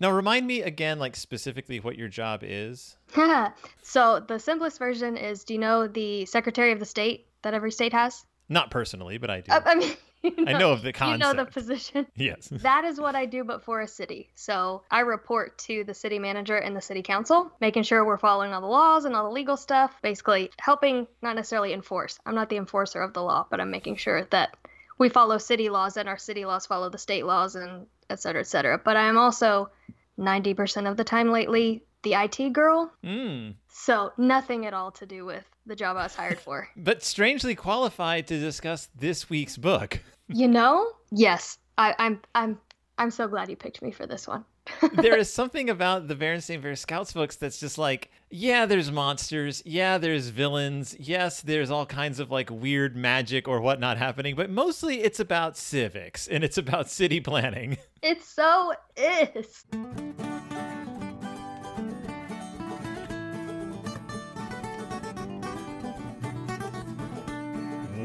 Now, remind me again, like specifically what your job is. so the simplest version is: Do you know the Secretary of the State that every state has? Not personally, but I do. Uh, I mean, you know, I know of the concept. You know the position. Yes. that is what I do, but for a city. So I report to the city manager and the city council, making sure we're following all the laws and all the legal stuff. Basically, helping not necessarily enforce. I'm not the enforcer of the law, but I'm making sure that we follow city laws and our city laws follow the state laws and et cetera, et cetera. But I'm also 90% of the time lately the IT girl. Mm. So nothing at all to do with the job I was hired for. but strangely qualified to discuss this week's book. You know? Yes. I, I'm I'm I'm so glad you picked me for this one. There is something about the Berenstain Bear Scouts books that's just like, yeah, there's monsters, yeah, there's villains, yes, there's all kinds of like weird magic or whatnot happening, but mostly it's about civics and it's about city planning. It so is.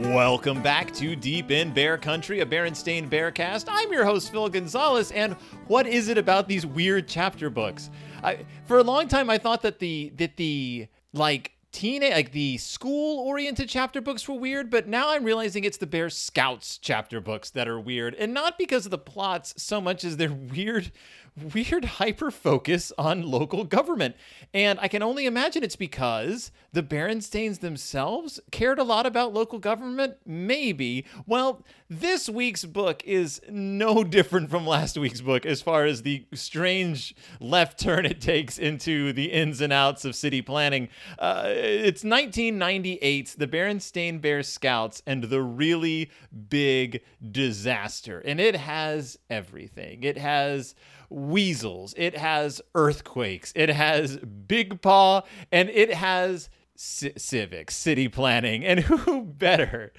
Welcome back to Deep in Bear Country, a Berenstain Bearcast. I'm your host, Phil Gonzalez, and what is it about these weird chapter books? I, for a long time, I thought that the that the like teenage like the school oriented chapter books were weird but now i'm realizing it's the bear scouts chapter books that are weird and not because of the plots so much as they're weird weird hyper focus on local government. And I can only imagine it's because the Berenstains themselves cared a lot about local government. Maybe. Well, this week's book is no different from last week's book as far as the strange left turn it takes into the ins and outs of city planning. Uh, it's 1998, the Berenstain Bear Scouts, and the really big disaster. And it has everything. It has weasels, it has earthquakes, it has Big Paw, and it has c- civics, city planning. And who better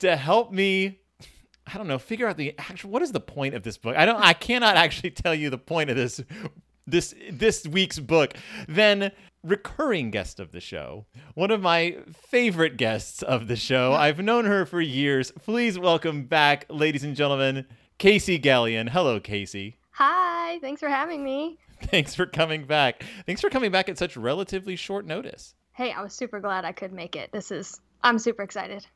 to help me? I don't know, figure out the actual what is the point of this book? I don't I cannot actually tell you the point of this this this week's book then recurring guest of the show, one of my favorite guests of the show. I've known her for years. Please welcome back, ladies and gentlemen, Casey Gallion. Hello, Casey. Hi, thanks for having me. Thanks for coming back. Thanks for coming back at such relatively short notice. Hey, I was super glad I could make it. This is I'm super excited.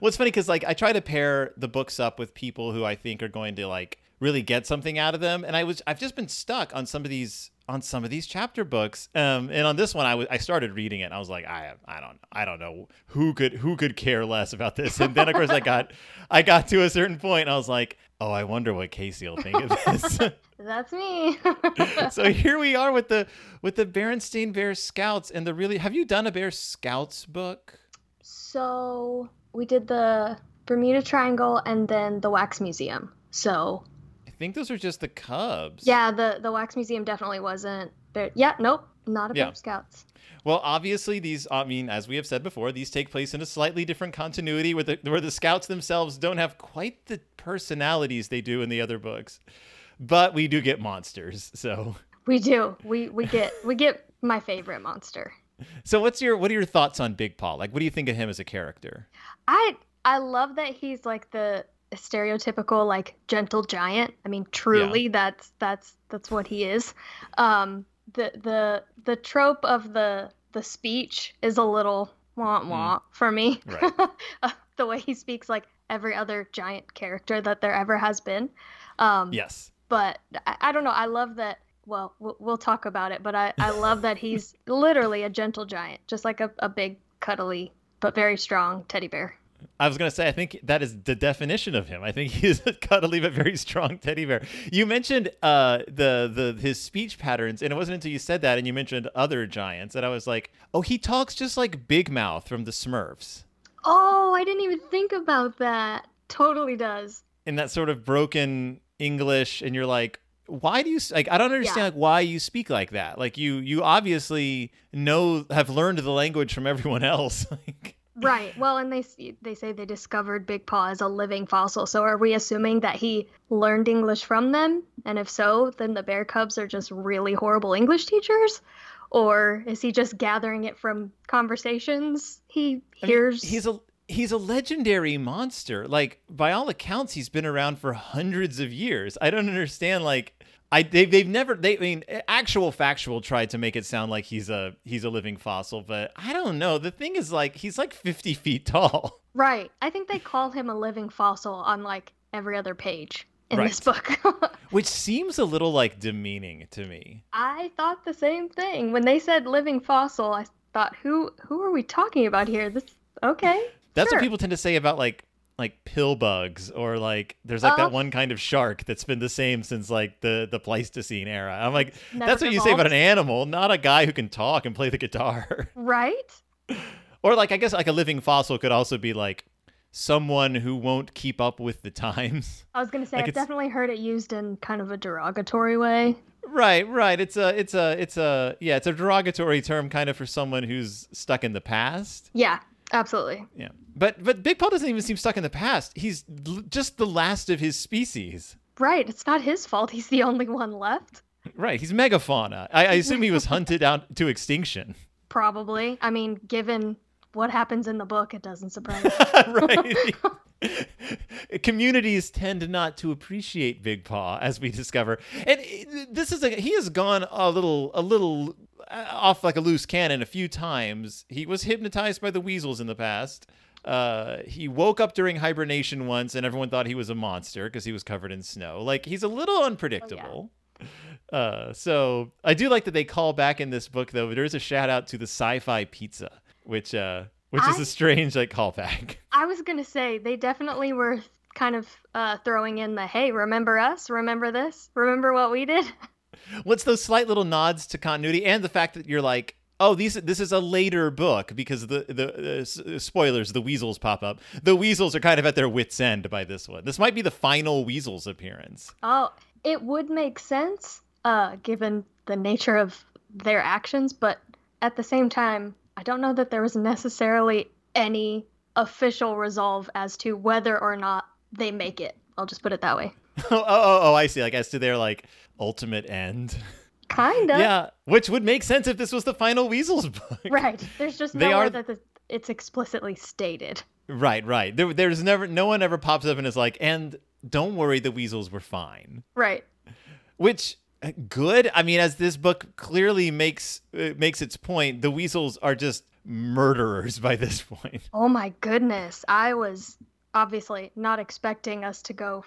Well, it's funny because like I try to pair the books up with people who I think are going to like really get something out of them, and I was I've just been stuck on some of these on some of these chapter books. Um, and on this one, I, w- I started reading it, and I was like, I I don't I don't know who could who could care less about this. And then of course I got I got to a certain point, and I was like, oh, I wonder what Casey will think of this. That's me. so here we are with the with the Berenstain Bear Scouts and the really. Have you done a Bear Scouts book? So we did the Bermuda Triangle and then the Wax Museum. So I think those are just the Cubs. Yeah, the the Wax Museum definitely wasn't. But yeah, nope, not a yeah. Bear Scouts. Well, obviously, these, I mean, as we have said before, these take place in a slightly different continuity where the, where the scouts themselves don't have quite the personalities they do in the other books but we do get monsters. So we do. We we get we get my favorite monster. So what's your what are your thoughts on Big Paw? Like, what do you think of him as a character? I I love that he's like the stereotypical like gentle giant. I mean, truly, yeah. that's that's that's what he is. Um, the the the trope of the the speech is a little wah wah mm. for me. Right. the way he speaks like every other giant character that there ever has been. Um, yes but I, I don't know. I love that. Well, well, we'll talk about it, but I, I love that he's literally a gentle giant, just like a, a big, cuddly, but very strong teddy bear. I was going to say, I think that is the definition of him. I think he's got to leave but very strong teddy bear. You mentioned uh, the the his speech patterns, and it wasn't until you said that and you mentioned other giants that I was like, oh, he talks just like Big Mouth from the Smurfs. Oh, I didn't even think about that. Totally does. In that sort of broken English and you're like, why do you like i don't understand yeah. like why you speak like that like you you obviously know have learned the language from everyone else like right well and they they say they discovered big paw as a living fossil so are we assuming that he learned english from them and if so then the bear cubs are just really horrible english teachers or is he just gathering it from conversations he hears I mean, he's a he's a legendary monster. Like by all accounts, he's been around for hundreds of years. I don't understand. Like I they, they've never they I mean actual factual tried to make it sound like he's a he's a living fossil, but I don't know. The thing is like he's like fifty feet tall. Right. I think they call him a living fossil on like every other page in Right. this book. Which seems a little like demeaning to me. I thought the same thing when they said living fossil. I thought, who who are we talking about here? This okay. That's sure. what people tend to say about like like pill bugs or like there's like Oh. that one kind of shark that's been the same since like the the Pleistocene era. I'm like Never that's what you say about an animal, not a guy who can talk and play the guitar. Right? or like I guess like a living fossil could also be like someone who won't keep up with the times. I was gonna say Like I've it's- definitely heard it used in kind of a derogatory way. Right, right. It's a it's a it's a yeah, it's a derogatory term kind of for someone who's stuck in the past. Yeah, absolutely. Yeah. But but Big Paw doesn't even seem stuck in the past. He's l- just the last of his species. Right. It's not his fault. He's the only one left. Right, he's megafauna. I, I assume he was hunted out to extinction. Probably. I mean, given what happens in the book, it doesn't surprise me. right. Communities tend not to appreciate Big Paw, as we discover, and eh, this is a he has gone a little a little off like a loose cannon a few times. He was hypnotized by the weasels in the past. Uh, he woke up during hibernation once, and everyone thought he was a monster because he was covered in snow. Like he's a little unpredictable. Uh, so I do like that they call back in this book though. There is a shout out to the sci-fi pizza, which uh, which is a strange like callback. I was gonna say they definitely were kind of uh, throwing in the hey, remember us? Remember this? Remember what we did? What's those slight little nods to continuity and the fact that you're like, oh, these this is a later book because the the uh, spoilers, the weasels pop up. The weasels are kind of at their wits end by this one. This might be the final weasels appearance. Oh, it would make sense, uh, given the nature of their actions, but at the same time, I don't know that there was necessarily any official resolve as to whether or not they make it. I'll just put it that way. oh, oh, oh, I see. Like as to their like ultimate end. Kinda. Yeah, which would make sense if this was the final weasels book. Right. There's just They nowhere are- that the, it's explicitly stated. Right, right. There, there's never no one ever pops up and is like, and don't worry, the weasels were fine. Right. which uh, good i mean as this book clearly makes uh, makes its point the weasels are just murderers by this point Oh my goodness. I was obviously not expecting us to go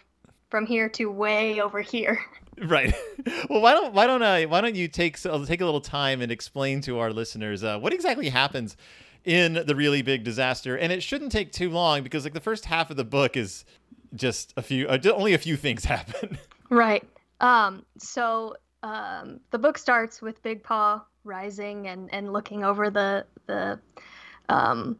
from here to way over here. right well why don't why don't I why don't you take so take a little time and explain to our listeners uh, what exactly happens in the really big disaster and it shouldn't take too long because like the first half of the book is just a few uh, only a few things happen Right. Um, so um, the book starts with Big Paw rising and, and looking over the the um,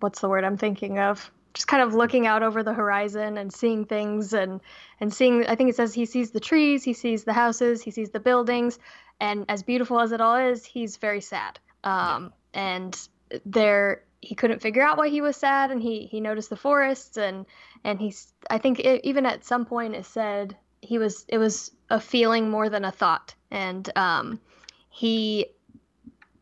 what's the word I'm thinking of? Just kind of looking out over the horizon and seeing things and and seeing. I think it says he sees the trees, he sees the houses, he sees the buildings, and as beautiful as it all is, he's very sad. Um, And there, he couldn't figure out why he was sad, and he he noticed the forests and and he's. I think it, even at some point it said he was it was a feeling more than a thought and um, he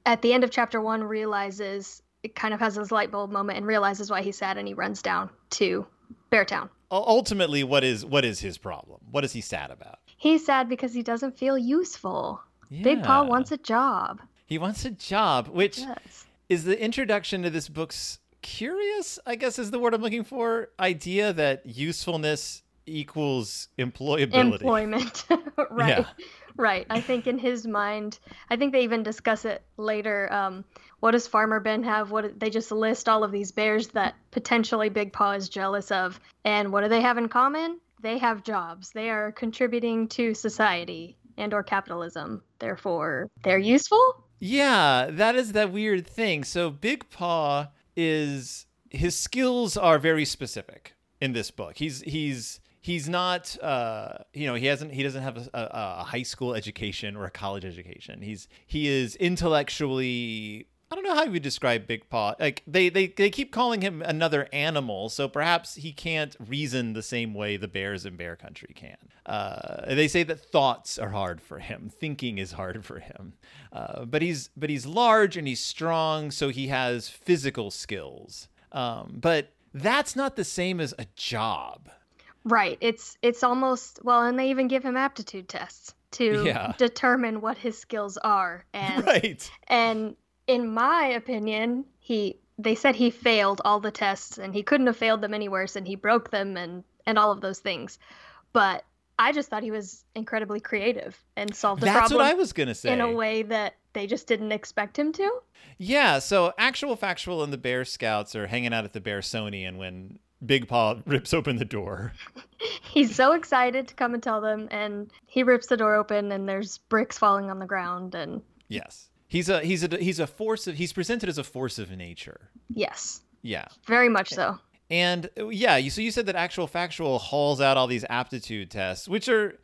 at the end of chapter one realizes it kind of has his light bulb moment and realizes why he's sad and he runs down to beartown ultimately what is what is his problem? What is he sad about? He's sad because he doesn't feel useful. Big paw Yeah. wants a job. He wants a job which yes. is the introduction to this book's curious i guess is the word i'm looking for idea that usefulness equals employability. Employment. Right. Yeah. Right. I think in his mind i think they even discuss it later um, what does farmer ben have? What they just list all of these bears that potentially big paw is jealous of. And what do they have in common? They have jobs. They are contributing to society and or capitalism. Therefore they're useful? Yeah that is that weird thing. So big paw is his skills are very specific in this book. He's he's he's not uh you know he hasn't he doesn't have a, a, high school education or a college education he's he is intellectually I don't know how you would describe Big Paw. Like they, they they keep calling him another animal, so perhaps he can't reason the same way the bears in Bear Country can. Uh, they say that thoughts are hard for him, thinking is hard for him. Uh, but he's but he's large and he's strong, so he has physical skills. Um, but that's not the same as a job. Right. It's it's almost well, and they even give him aptitude tests to Yeah. determine what his skills are. And Right. and in my opinion, he they said he failed all the tests and he couldn't have failed them any worse and he broke them and and all of those things. But I just thought he was incredibly creative and solved the That's problem what I was gonna say. in a way that they just didn't expect him to. Yeah, so actual factual and the Bear Scouts are hanging out at the Bearsonian when Big Paw rips open the door. He's so excited to come and tell them and he rips the door open and there's bricks falling on the ground and Yes. He's a he's a he's a force of he's presented as a force of nature. yes, Yeah. very much so. And yeah, you so you said that actual factual hauls out all these aptitude tests, which are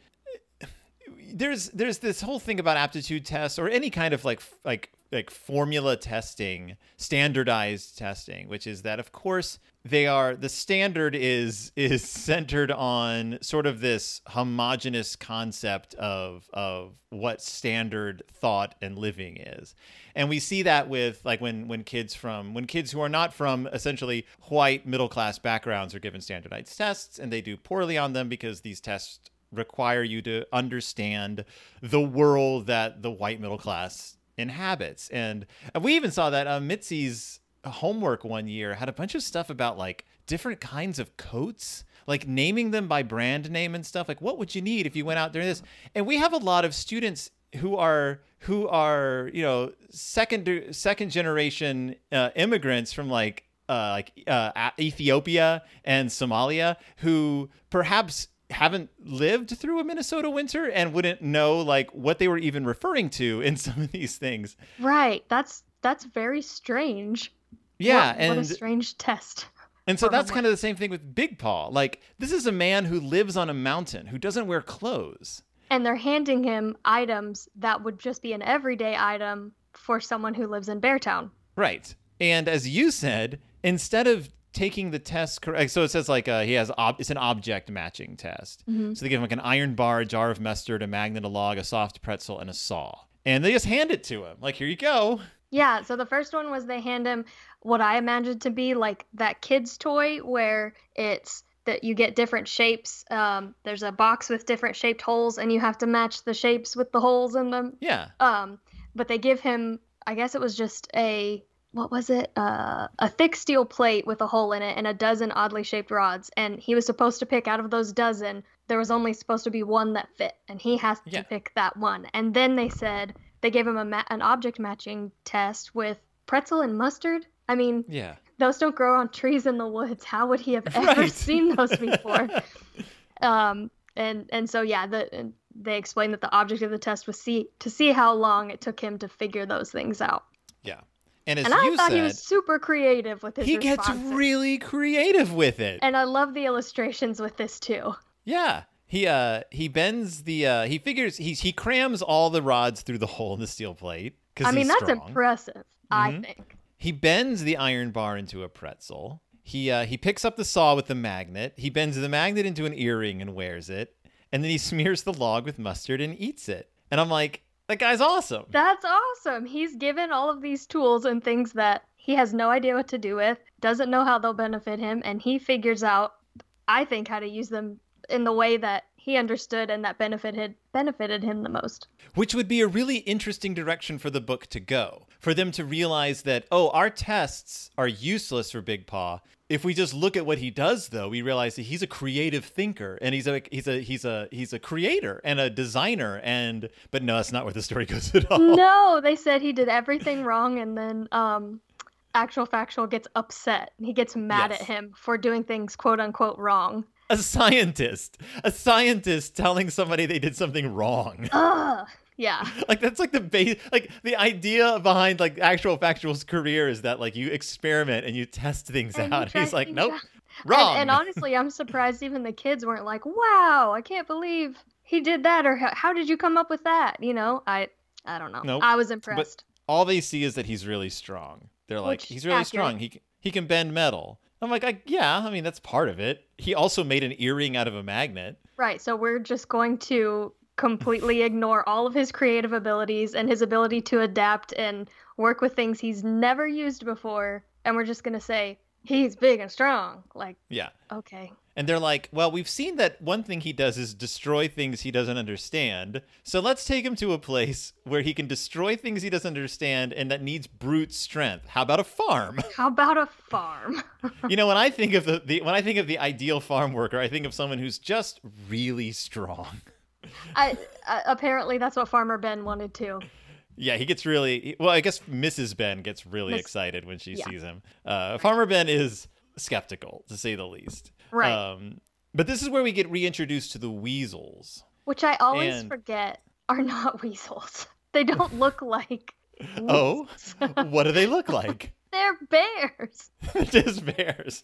there's there's this whole thing about aptitude tests or any kind of like like like formula testing, standardized testing, which is that of course they are the standard is is centered on sort of this homogenous concept of of what standard thought and living is. And we see that with like when when kids from when kids who are not from essentially white middle class backgrounds are given standardized tests and they do poorly on them because these tests require you to understand the world that the white middle class inhabits. And, and we even saw that uh, Mitzi's homework one year had a bunch of stuff about like different kinds of coats, like naming them by brand name and stuff. Like, what would you need if you went out during this? And we have a lot of students who are who are you know second second generation uh, immigrants from like uh, like uh, Ethiopia and Somalia who perhaps haven't lived through a Minnesota winter and wouldn't know like what they were even referring to in some of these things. Right. That's that's very strange. Yeah, What, and what a strange test. and so that's kind of the same thing with Big Paw. Like this is a man who lives on a mountain who doesn't wear clothes. And they're handing him items that would just be an everyday item for someone who lives in Beartown. Right. And as you said, instead of taking the test correct, so it says like uh, he has ob- it's an object matching test. So they give him like an iron bar, a jar of mustard, a magnet, a log, a soft pretzel, and a saw. And they just hand it to him. Like, here you go. Yeah, so the first one was they hand him what I imagined to be like that kid's toy where it's that you get different shapes. Um, there's a box with different shaped holes, and you have to match the shapes with the holes in them. Yeah. Um, but they give him, I guess it was just a what was it? Uh, a thick steel plate with a hole in it and a dozen oddly shaped rods. And he was supposed to pick out of those dozen. There was only supposed to be one that fit, and he has to Yeah. pick that one. And then they said they gave him a ma- an object matching test with pretzel and mustard. I mean, Yeah. those don't grow on trees in the woods. How would he have ever Right. seen those before? um, and and so yeah, the they explained that the object of the test was see to see how long it took him to figure those things out. yeah. And as and I you thought said, he was super creative with his he gets really creative with it. and I love the illustrations with this too. Yeah. He uh he bends the uh he figures he's he crams all the rods through the hole in the steel plate because I mean, that's strong. impressive. I Mhm. think. He bends the iron bar into a pretzel. He uh, he picks up the saw with the magnet. He bends the magnet into an earring and wears it. And then he smears the log with mustard and eats it. And I'm like, that guy's awesome. That's awesome. He's given all of these tools and things that he has no idea what to do with, doesn't know how they'll benefit him, and he figures out, I think, how to use them in the way that he understood and that benefited benefited him the most. Which would be a really interesting direction for the book to go. For them to realize that, oh, our tests are useless for Big Paw. If we just look at what he does though, we realize that he's a creative thinker and he's a he's a he's a he's a creator and a designer and but no, that's not where the story goes at all. No, they said he did everything wrong, and then um, actual factual gets upset. He gets mad Yes. at him for doing things quote unquote wrong. A scientist a scientist telling somebody they did something wrong Ugh. Yeah. like that's like the base like the idea behind like actual factual's career is that like you experiment and you test things And out try he's like nope out. wrong And, and honestly, I'm surprised even the kids weren't like, "Wow, I can't believe he did that," or "How, how did you come up with that?" You know, I, I don't know. Nope. I was impressed. all they see is that he's really strong they're like Which, he's really accurate. strong he, he can bend metal i'm like I, yeah i mean that's part of it he also made an earring out of a magnet Right. So we're just going to completely ignore all of his creative abilities and his ability to adapt and work with things he's never used before, and we're just gonna say he's big and strong. Like, yeah okay. And they're like, well, we've seen that one thing he does is destroy things he doesn't understand. So let's take him to a place where he can destroy things he doesn't understand and that needs brute strength. How about a farm? How about a farm? you know, when I think of the, the when I think of the ideal farm worker, I think of someone who's just really strong. I, uh, apparently that's what Farmer Ben wanted too. Yeah, he gets really well. I guess Mrs. Ben gets really Miss- excited when she yeah. sees him. Uh, Farmer Ben is skeptical, to say the least. Right. Um, but this is where we get reintroduced to the weasels. Which I always and- forget are not weasels. They don't look like. Oh, what do they look like? They're bears Just bears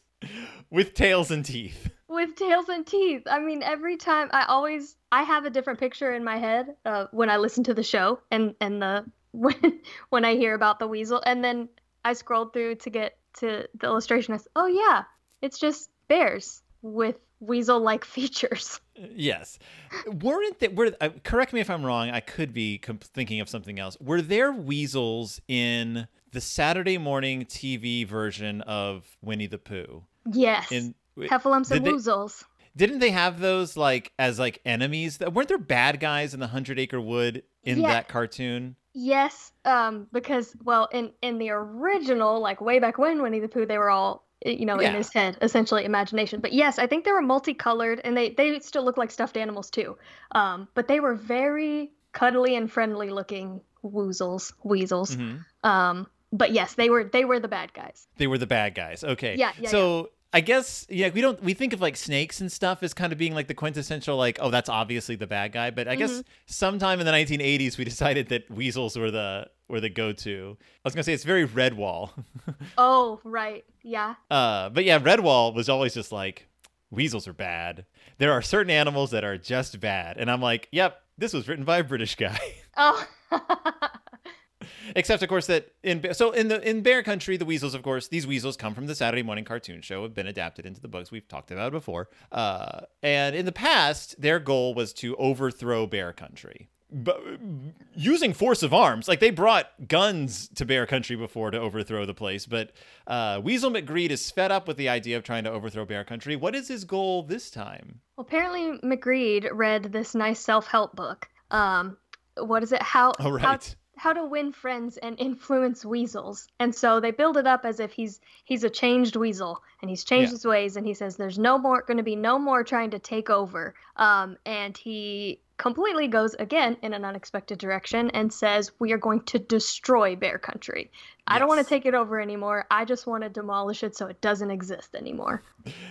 with tails and teeth. with tails and teeth. I mean, every time I always I have a different picture in my head uh, when I listen to the show and and the when when I hear about the weasel, and then I scrolled through to get to the illustration. I said, oh yeah, it's just bears with weasel-like features. Yes, weren't that? Were uh, correct me if I'm wrong. I could be com- thinking of something else. Were there weasels in the Saturday morning TV version of Winnie the Pooh? Yes, In heffalumps and woozles. Didn't they have those like as like enemies? Weren't there bad guys in the Hundred Acre Wood in Yeah. that cartoon? Yes, um, because well, in in the original, like way back when Winnie the Pooh, they were all you know in his head, essentially imagination. But yes, I think they were multicolored, and they they still look like stuffed animals too. Um, but they were very cuddly and friendly looking woozles, weasels. hmm Um, but yes, they were they were the bad guys. They were the bad guys. Okay. Yeah, yeah, So I guess yeah, we don't we think of like snakes and stuff as kind of being like the quintessential like oh that's obviously the bad guy, but I guess Mm-hmm. sometime in the 1980s we decided that weasels were the were the go-to. I was gonna say it's very Redwall, Oh, right, yeah. uh, but yeah, Redwall was always just like weasels are bad. There are certain animals that are just bad, and I'm like, yep, this was written by a British guy. Oh, Except, of course, that in so in the in Bear Country, the weasels, of course, these weasels come from the Saturday morning cartoon show, have been adapted into the books we've talked about before. Uh, and in the past, their goal was to overthrow Bear Country. But using force of arms, like they brought guns to Bear Country before to overthrow the place. But uh, Weasel McGreed is fed up with the idea of trying to overthrow Bear Country. What is his goal this time? Well, apparently McGreed read this nice self-help book. Um, what is it? How Oh, right. how to win friends and influence weasels. And so they build it up as if he's he's a changed weasel and he's changed Yeah. his ways and he says there's no more going to be no more trying to take over. Um, and he completely goes again in an unexpected direction and says we are going to destroy Bear Country. I don't want to take it over anymore. I just want to demolish it so it doesn't exist anymore.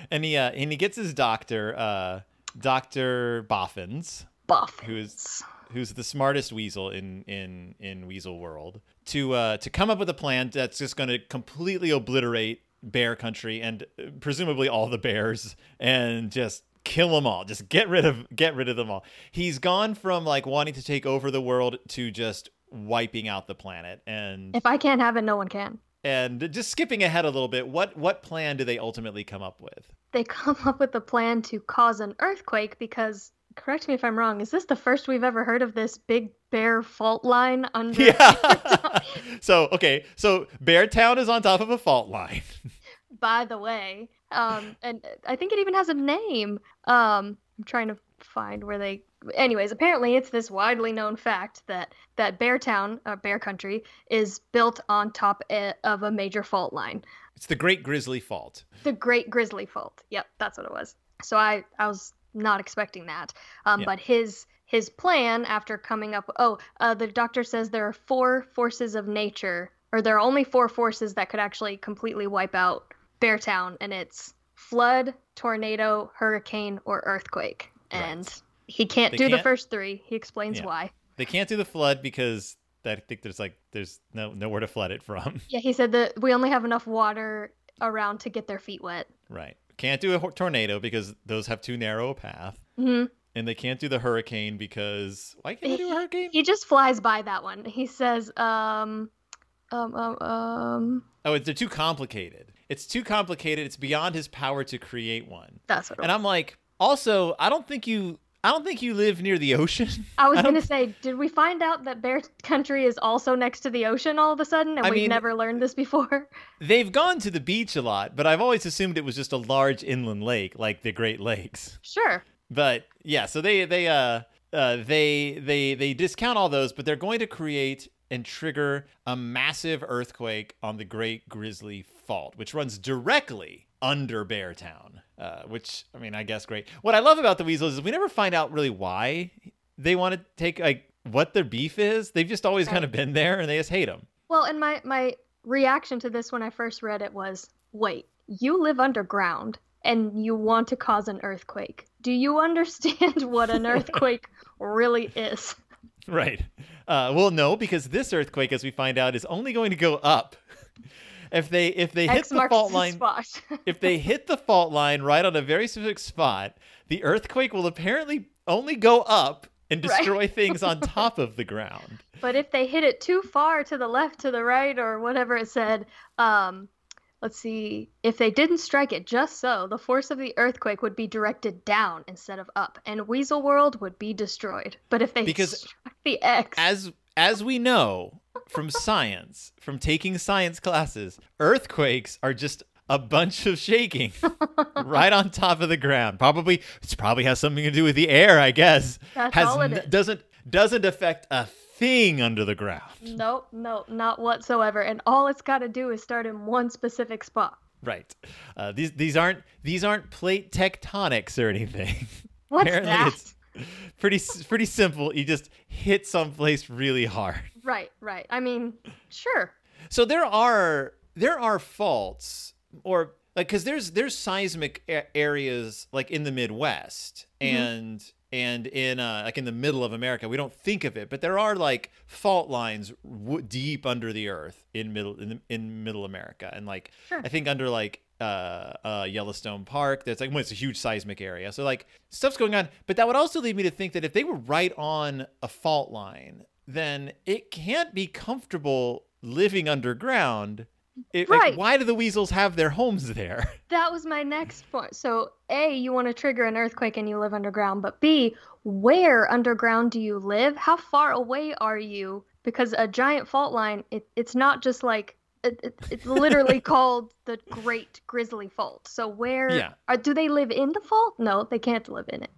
And he uh, and he gets his doctor, uh, Doctor Boffins, Buff. who's who's the smartest weasel in in in Weasel World, to uh, to come up with a plan that's just going to completely obliterate Bear Country and uh, presumably all the bears and just kill them all. Just get rid of get rid of them all. He's gone from like wanting to take over the world to just wiping out the planet and If I can't have it, no one can. and just skipping ahead a little bit. What what plan do they ultimately come up with? they come up with a plan to cause an earthquake because correct me if I'm wrong, is this the first we've ever heard of this big bear fault line under Yeah. so okay, so Beartown is on top of a fault line. by the way. Um and I think it even has a name. Um I'm trying to find where they anyways, apparently it's this widely known fact that that Beartown, uh, Bear Country is built on top of a major fault line. It's the Great Grizzly Fault. The Great Grizzly Fault. Yep, that's what it was. So I I was not expecting that. Um, Yeah. But his his plan after coming up. Oh, uh, the doctor says there are four forces of nature, or there are only four forces that could actually completely wipe out Beartown, and it's flood, tornado, hurricane, or earthquake. Right. And he can't They do the can't- first three. He explains Yeah. why. They can't do the flood because I think there's like there's no nowhere to flood it from. Yeah, he said that we only have enough water around to get their feet wet. right. Can't do a tornado because those have too narrow a path. hmm And they can't do the hurricane because why can't they do a hurricane? He just flies by that one. He says, um, um, um, um, Oh, they're too complicated. It's too complicated. It's beyond his power to create one. that's what And I'm like, also, I don't think you I don't think you live near the ocean. I was I gonna say, did we find out that Bear Country is also next to the ocean all of a sudden, and I we've mean- never learned this before? They've gone to the beach a lot, but I've always assumed it was just a large inland lake like the Great Lakes. Sure. But yeah, so they they uh, uh they they they discount all those, but they're going to create and trigger a massive earthquake on the Great Grizzly Fault, which runs directly under Beartown. Uh, which I mean, I guess great. What I love about the Weasels is we never find out really why they want to take like what their beef is. They've just always kind of been there, and they just hate them. Well, and my my reaction to this when I first read it was, wait, you live underground and you want to cause an earthquake. Do you understand what an earthquake really is? Right. Uh, well, no, because this earthquake, as we find out, is only going to go up. If they if they hit the fault line, spot. if they hit the fault line right on a very specific spot, the earthquake will apparently only go up and Right. destroy things on top of the ground. But if they hit it too far to the left, to the right, or whatever it said, um, let's see, if they didn't strike it just so, the force of the earthquake would be directed down instead of up, and Weasel World would be destroyed. But if they Because struck the X, As as we know from science, from taking science classes, earthquakes are just a bunch of shaking right on top of the ground. Probably it probably has something to do with the air, I guess. That's has all it n- is. doesn't doesn't affect a thing under the ground. nope, nope, not whatsoever. And all it's got to do is start in one specific spot. Right. Uh, these these aren't these aren't plate tectonics or anything. What's Apparently that? it's pretty pretty simple. You just hit someplace really hard. Right, right. I mean, sure. So there are there are faults or like because there's there's seismic a- areas like in the Midwest Mhm. and and in uh, like in the middle of America we don't think of it but there are like fault lines w- deep under the earth in middle in, the, in middle America and like Sure. I think under like uh, uh, Yellowstone Park that's like well, it's a huge seismic area so like stuff's going on but that would also lead me to think that if they were right on a fault line then it can't be comfortable living underground. It, like, Right. why do the weasels have their homes there? That was my next point. So, A, you want to trigger an earthquake and you live underground, but B, where underground do you live? How far away are you? Because a giant fault line, it, it's not just like it, it, it's literally called the Great Grizzly Fault. So, where Yeah. are, do they live in the fault? No, they can't live in it.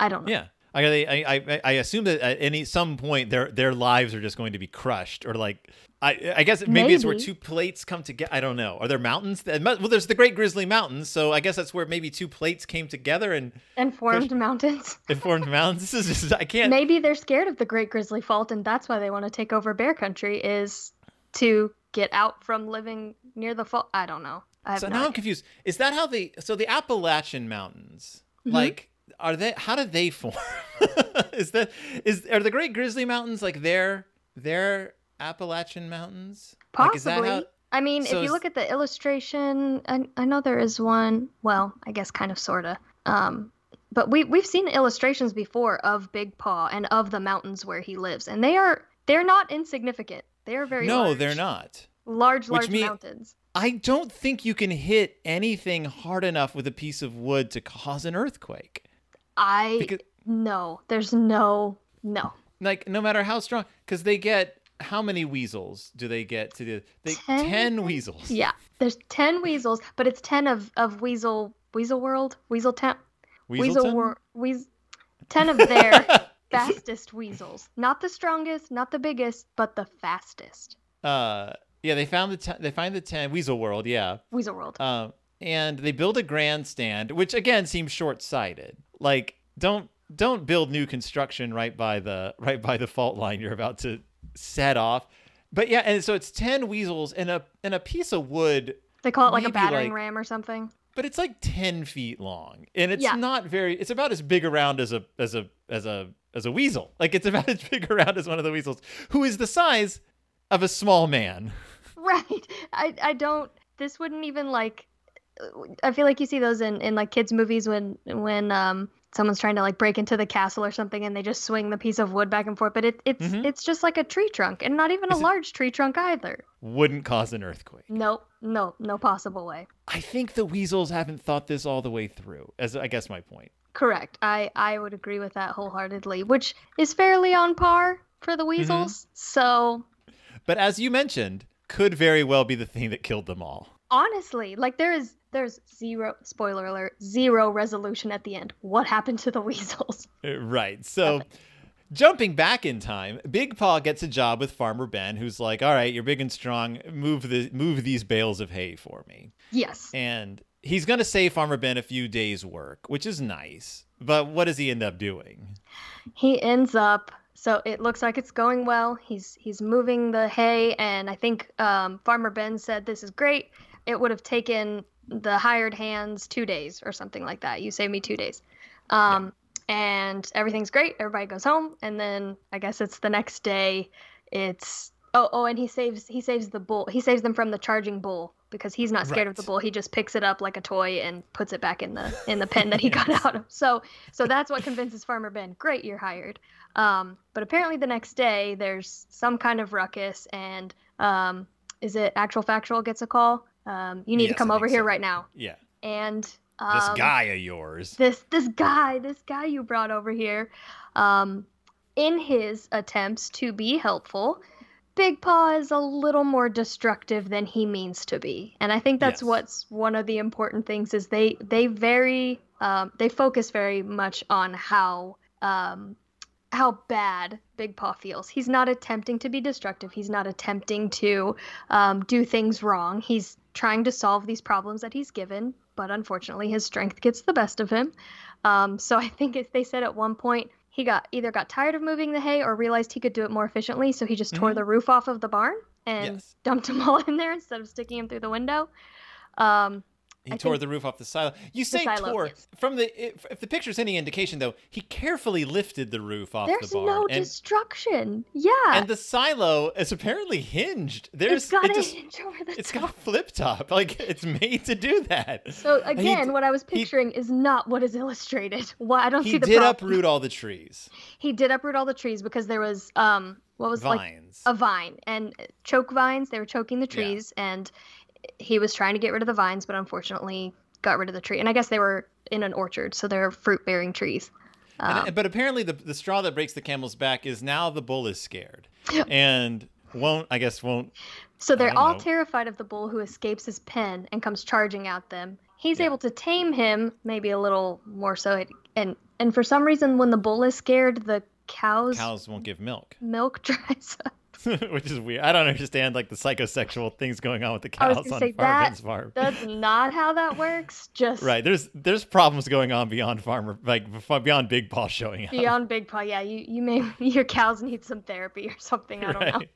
I don't know. Yeah. I, I, I, I assume that at any some point their their lives are just going to be crushed or like I I guess maybe, it's where two plates come together. I don't know. Are there mountains? that- Well, there's the Great Grizzly Mountains, so I guess that's where maybe two plates came together and And formed mountains. it formed mountains. This is just I can't. Maybe they're scared of the Great Grizzly Fault, and that's why they want to take over Bear Country is to get out from living near the fault. I don't know. I So no now I'm confused. Is that how they? So the Appalachian Mountains, Mhm. like, are they? How did they form? is that is are the Great Grizzly Mountains like their their Appalachian Mountains? Like, is that Possibly. how- I mean, so if you look at the illustration, I, I know there is one. Well, I guess kind of sorta. Um, but we we've seen illustrations before of Big Paw and of the mountains where he lives, and they are they're not insignificant. They are very no, large. they're not. large, large mean- mountains. I don't think you can hit anything hard enough with a piece of wood to cause an earthquake. I Because no, there's no no. like no matter how strong, because they get how many weasels do they get to do? They Ten? ten weasels. Yeah, there's ten weasels, but it's ten of of Weasel Weasel World Weasel Town Weasel Weaselton? World Weas ten of their fastest weasels. Not the strongest, not the biggest, but the fastest. uh yeah they found the ten, they find the 10 weasel world yeah Weasel World. um and they build a grandstand which again seems short-sighted like don't don't build new construction right by the right by the fault line you're about to set off but yeah and so it's 10 weasels and a and a piece of wood they call it like a battering like- ram or something. but it's like 10 feet long and it's Yeah. not very it's about as big around as a as a as a as a weasel like it's about as big around as one of the weasels who is the size of a small man Right. I I don't. This wouldn't even like. I feel like you see those in in like kids movies when when um someone's trying to like break into the castle or something and they just swing the piece of wood back and forth. But it it's Mhm. it's just like a tree trunk and not even a Is it- large tree trunk either. wouldn't cause an earthquake Nope. No. No possible way. I think the weasels haven't thought this all the way through. As I guess my point. Correct. I I would agree with that wholeheartedly, which is fairly on par for the weasels. So But as you mentioned, could very well be the thing that killed them all. honestly, like there is there's zero spoiler alert, zero resolution at the end. What happened to the weasels? Uh, Right. So jumping back in time, Big Paw gets a job with Farmer Ben, who's like, "All right, you're big and strong. Move the move these bales of hay for me." Yes. And he's going to save Farmer Ben a few days' work, which is nice. But what does he end up doing? He ends up so it looks like it's going well. He's he's moving the hay and I think um, Farmer Ben said this is great. It would have taken the hired hands 2 days or something like that. You saved me 2 days. Um and everything's great. Everybody goes home and then I guess it's the next day it's oh oh and he saves he saves the bull. He saves them from the charging bull because he's not scared of the bull. He just picks it up like a toy and puts it back in the in the pen that he got out of. So so that's what convinces Farmer Ben. Great, you're hired. Um, but apparently the next day there's some kind of ruckus and um, is it actual factual gets a call? Um, you need to come over here so. right now. Yeah. And This um, guy of yours. this this guy this guy you brought over here um in his attempts to be helpful big paw is a little more destructive than he means to be and i think that's Yes. what's one of the important things is they they very um, they focus very much on how um how bad Big Paw feels. He's not attempting to be destructive. He's not attempting to um, do things wrong. He's trying to solve these problems that he's given, but unfortunately, his strength gets the best of him. Um, so I think if they said at one point he got either got tired of moving the hay or realized he could do it more efficiently, so he just tore Mhm. the roof off of the barn and Yes. dumped them all in there instead of sticking them through the window. Um, He I tore the roof off the silo. You say silo, tore. yes. From the if, if the picture's any indication, though, he carefully lifted the roof off there's the barn, no and destruction. Yeah, and the silo is apparently hinged. There's it's got it a just hinge over the it's top. got a flip top. Like it's made to do that. So again, d- what I was he- picturing is not what is illustrated. Why I don't see the He did problem. uproot all the trees, He did uproot all the trees because there was um what was like a vine and choke vines. They were choking the Yeah. trees, and he was trying to get rid of the vines, but unfortunately got rid of the tree. And I guess they were in an orchard, so they're fruit bearing trees. Um, And- but apparently, the the straw that breaks the camel's back is now the bull is scared and won't. I guess won't. so they're all know. terrified of the bull who escapes his pen and comes charging at them. He's Yeah. able to tame him, maybe a little more so. And and for some reason, when the bull is scared, the cows, Cows won't give milk, milk dries up. which is weird. I don't understand like the psychosexual things going on with the cows on say Ben's farm. That's not how that works. Just Right. There's there's problems going on beyond farmer like beyond Big Paw showing up. beyond big paw. Yeah, you you may your cows need some therapy or something. I don't Right.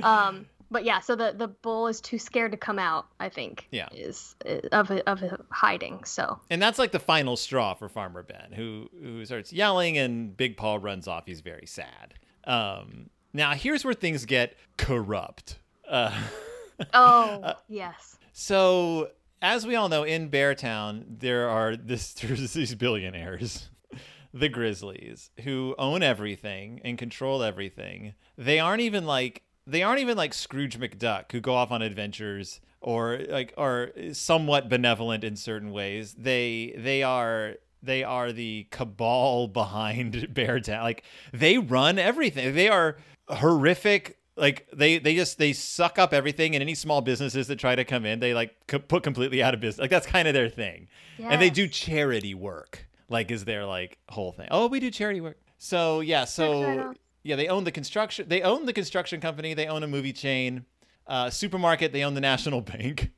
know. Um, but yeah, so the the bull is too scared to come out. I think. Yeah. Is of of hiding. So And that's like the final straw for Farmer Ben, who who starts yelling and Big Paw runs off. He's very sad. Um, now here's where things get corrupt. Uh, oh yes. so as we all know, in Beartown there are this there's these billionaires, the Grizzlies, who own everything and control everything. They aren't even like they aren't even like Scrooge McDuck, who go off on adventures or like are somewhat benevolent in certain ways. They they are they are the cabal behind Beartown. Like they run everything. They are horrific. Like they they just they suck up everything and any small businesses that try to come in, they like co- put completely out of business. Like that's kind of their thing. And they do charity work. Like is their like whole thing. Oh, we do charity work. So yeah, so yeah, they own the construction. They own the construction company. They own a movie chain, uh, supermarket. They own the National Bank.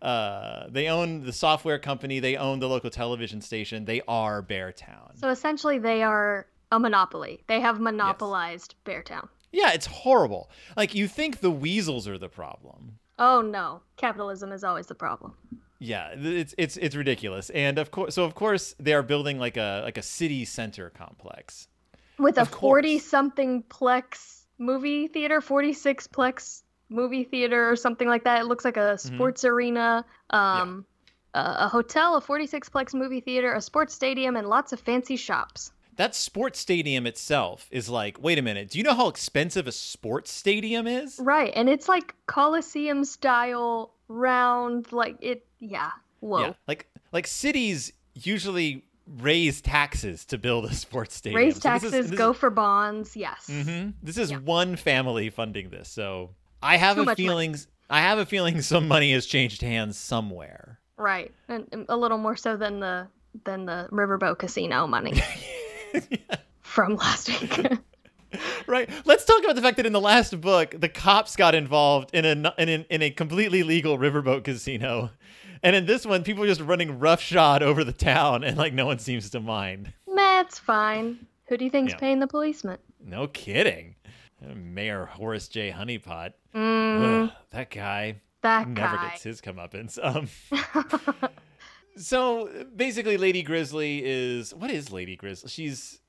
Uh, they own the software company. They own the local television station. They are Beartown. So essentially, they are a monopoly. They have monopolized Beartown. Yeah, it's horrible. Like you think the weasels are the problem. Oh no, capitalism is always the problem. Yeah, it's it's it's ridiculous. And of course, so of course they are building like a like a city center complex. With a 40 something plex movie theater, 46 plex movie theater or something like that. It looks like a Mm-hmm. sports arena, um, a, a hotel, a 46 plex movie theater, a sports stadium, and lots of fancy shops. That sports stadium itself is like, wait a minute, do you know how expensive a sports stadium is? Right, and it's like Coliseum style, round, like it. Yeah. Whoa. Yeah, like like cities usually raise taxes to build a sports stadium. Raise So taxes, is- go is- for bonds. Yes. Mhm. This is Yeah. one family funding this, so I have Too a much money. feeling. I have a feeling some money has changed hands somewhere. Right, and a little more so than the than the Riverboat Casino money from last week. Right. Let's talk about the fact that in the last book, the cops got involved in a in, a- in a completely legal riverboat casino, and in this one, people are just running roughshod over the town, and like no one seems to mind. That's fine. Who do you think's Yeah. paying the policeman? No kidding. Mayor Horace J. Honeypot. Mm, Ugh, that guy that never guy. gets his comeuppance. Um, so basically, Lady Grizzly is what is Lady Grizzly? She's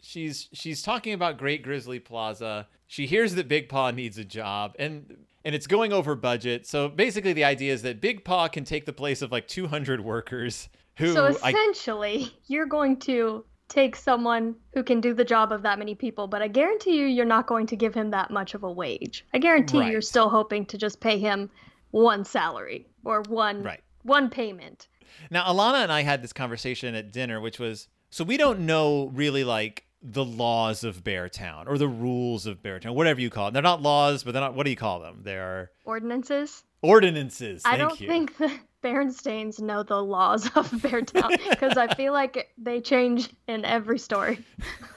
she's she's talking about Great Grizzly Plaza. She hears that Big Paw needs a job, and and it's going over budget. So basically, the idea is that Big Paw can take the place of like 200 workers who so I essentially, you're going to take someone who can do the job of that many people, but I guarantee you, you're not going to give him that much of a wage. I guarantee you're still hoping to just pay him one salary or one Right. one payment. Now, Alana and I had this conversation at dinner, which was so we don't know really like the laws of Beartown or the rules of Beartown, whatever you call it. They're not laws, but they're not. What do you call them? They're Ordinances. ordinances. I don't you. think the Berenstains know the laws of Beartown because I feel like they change in every story.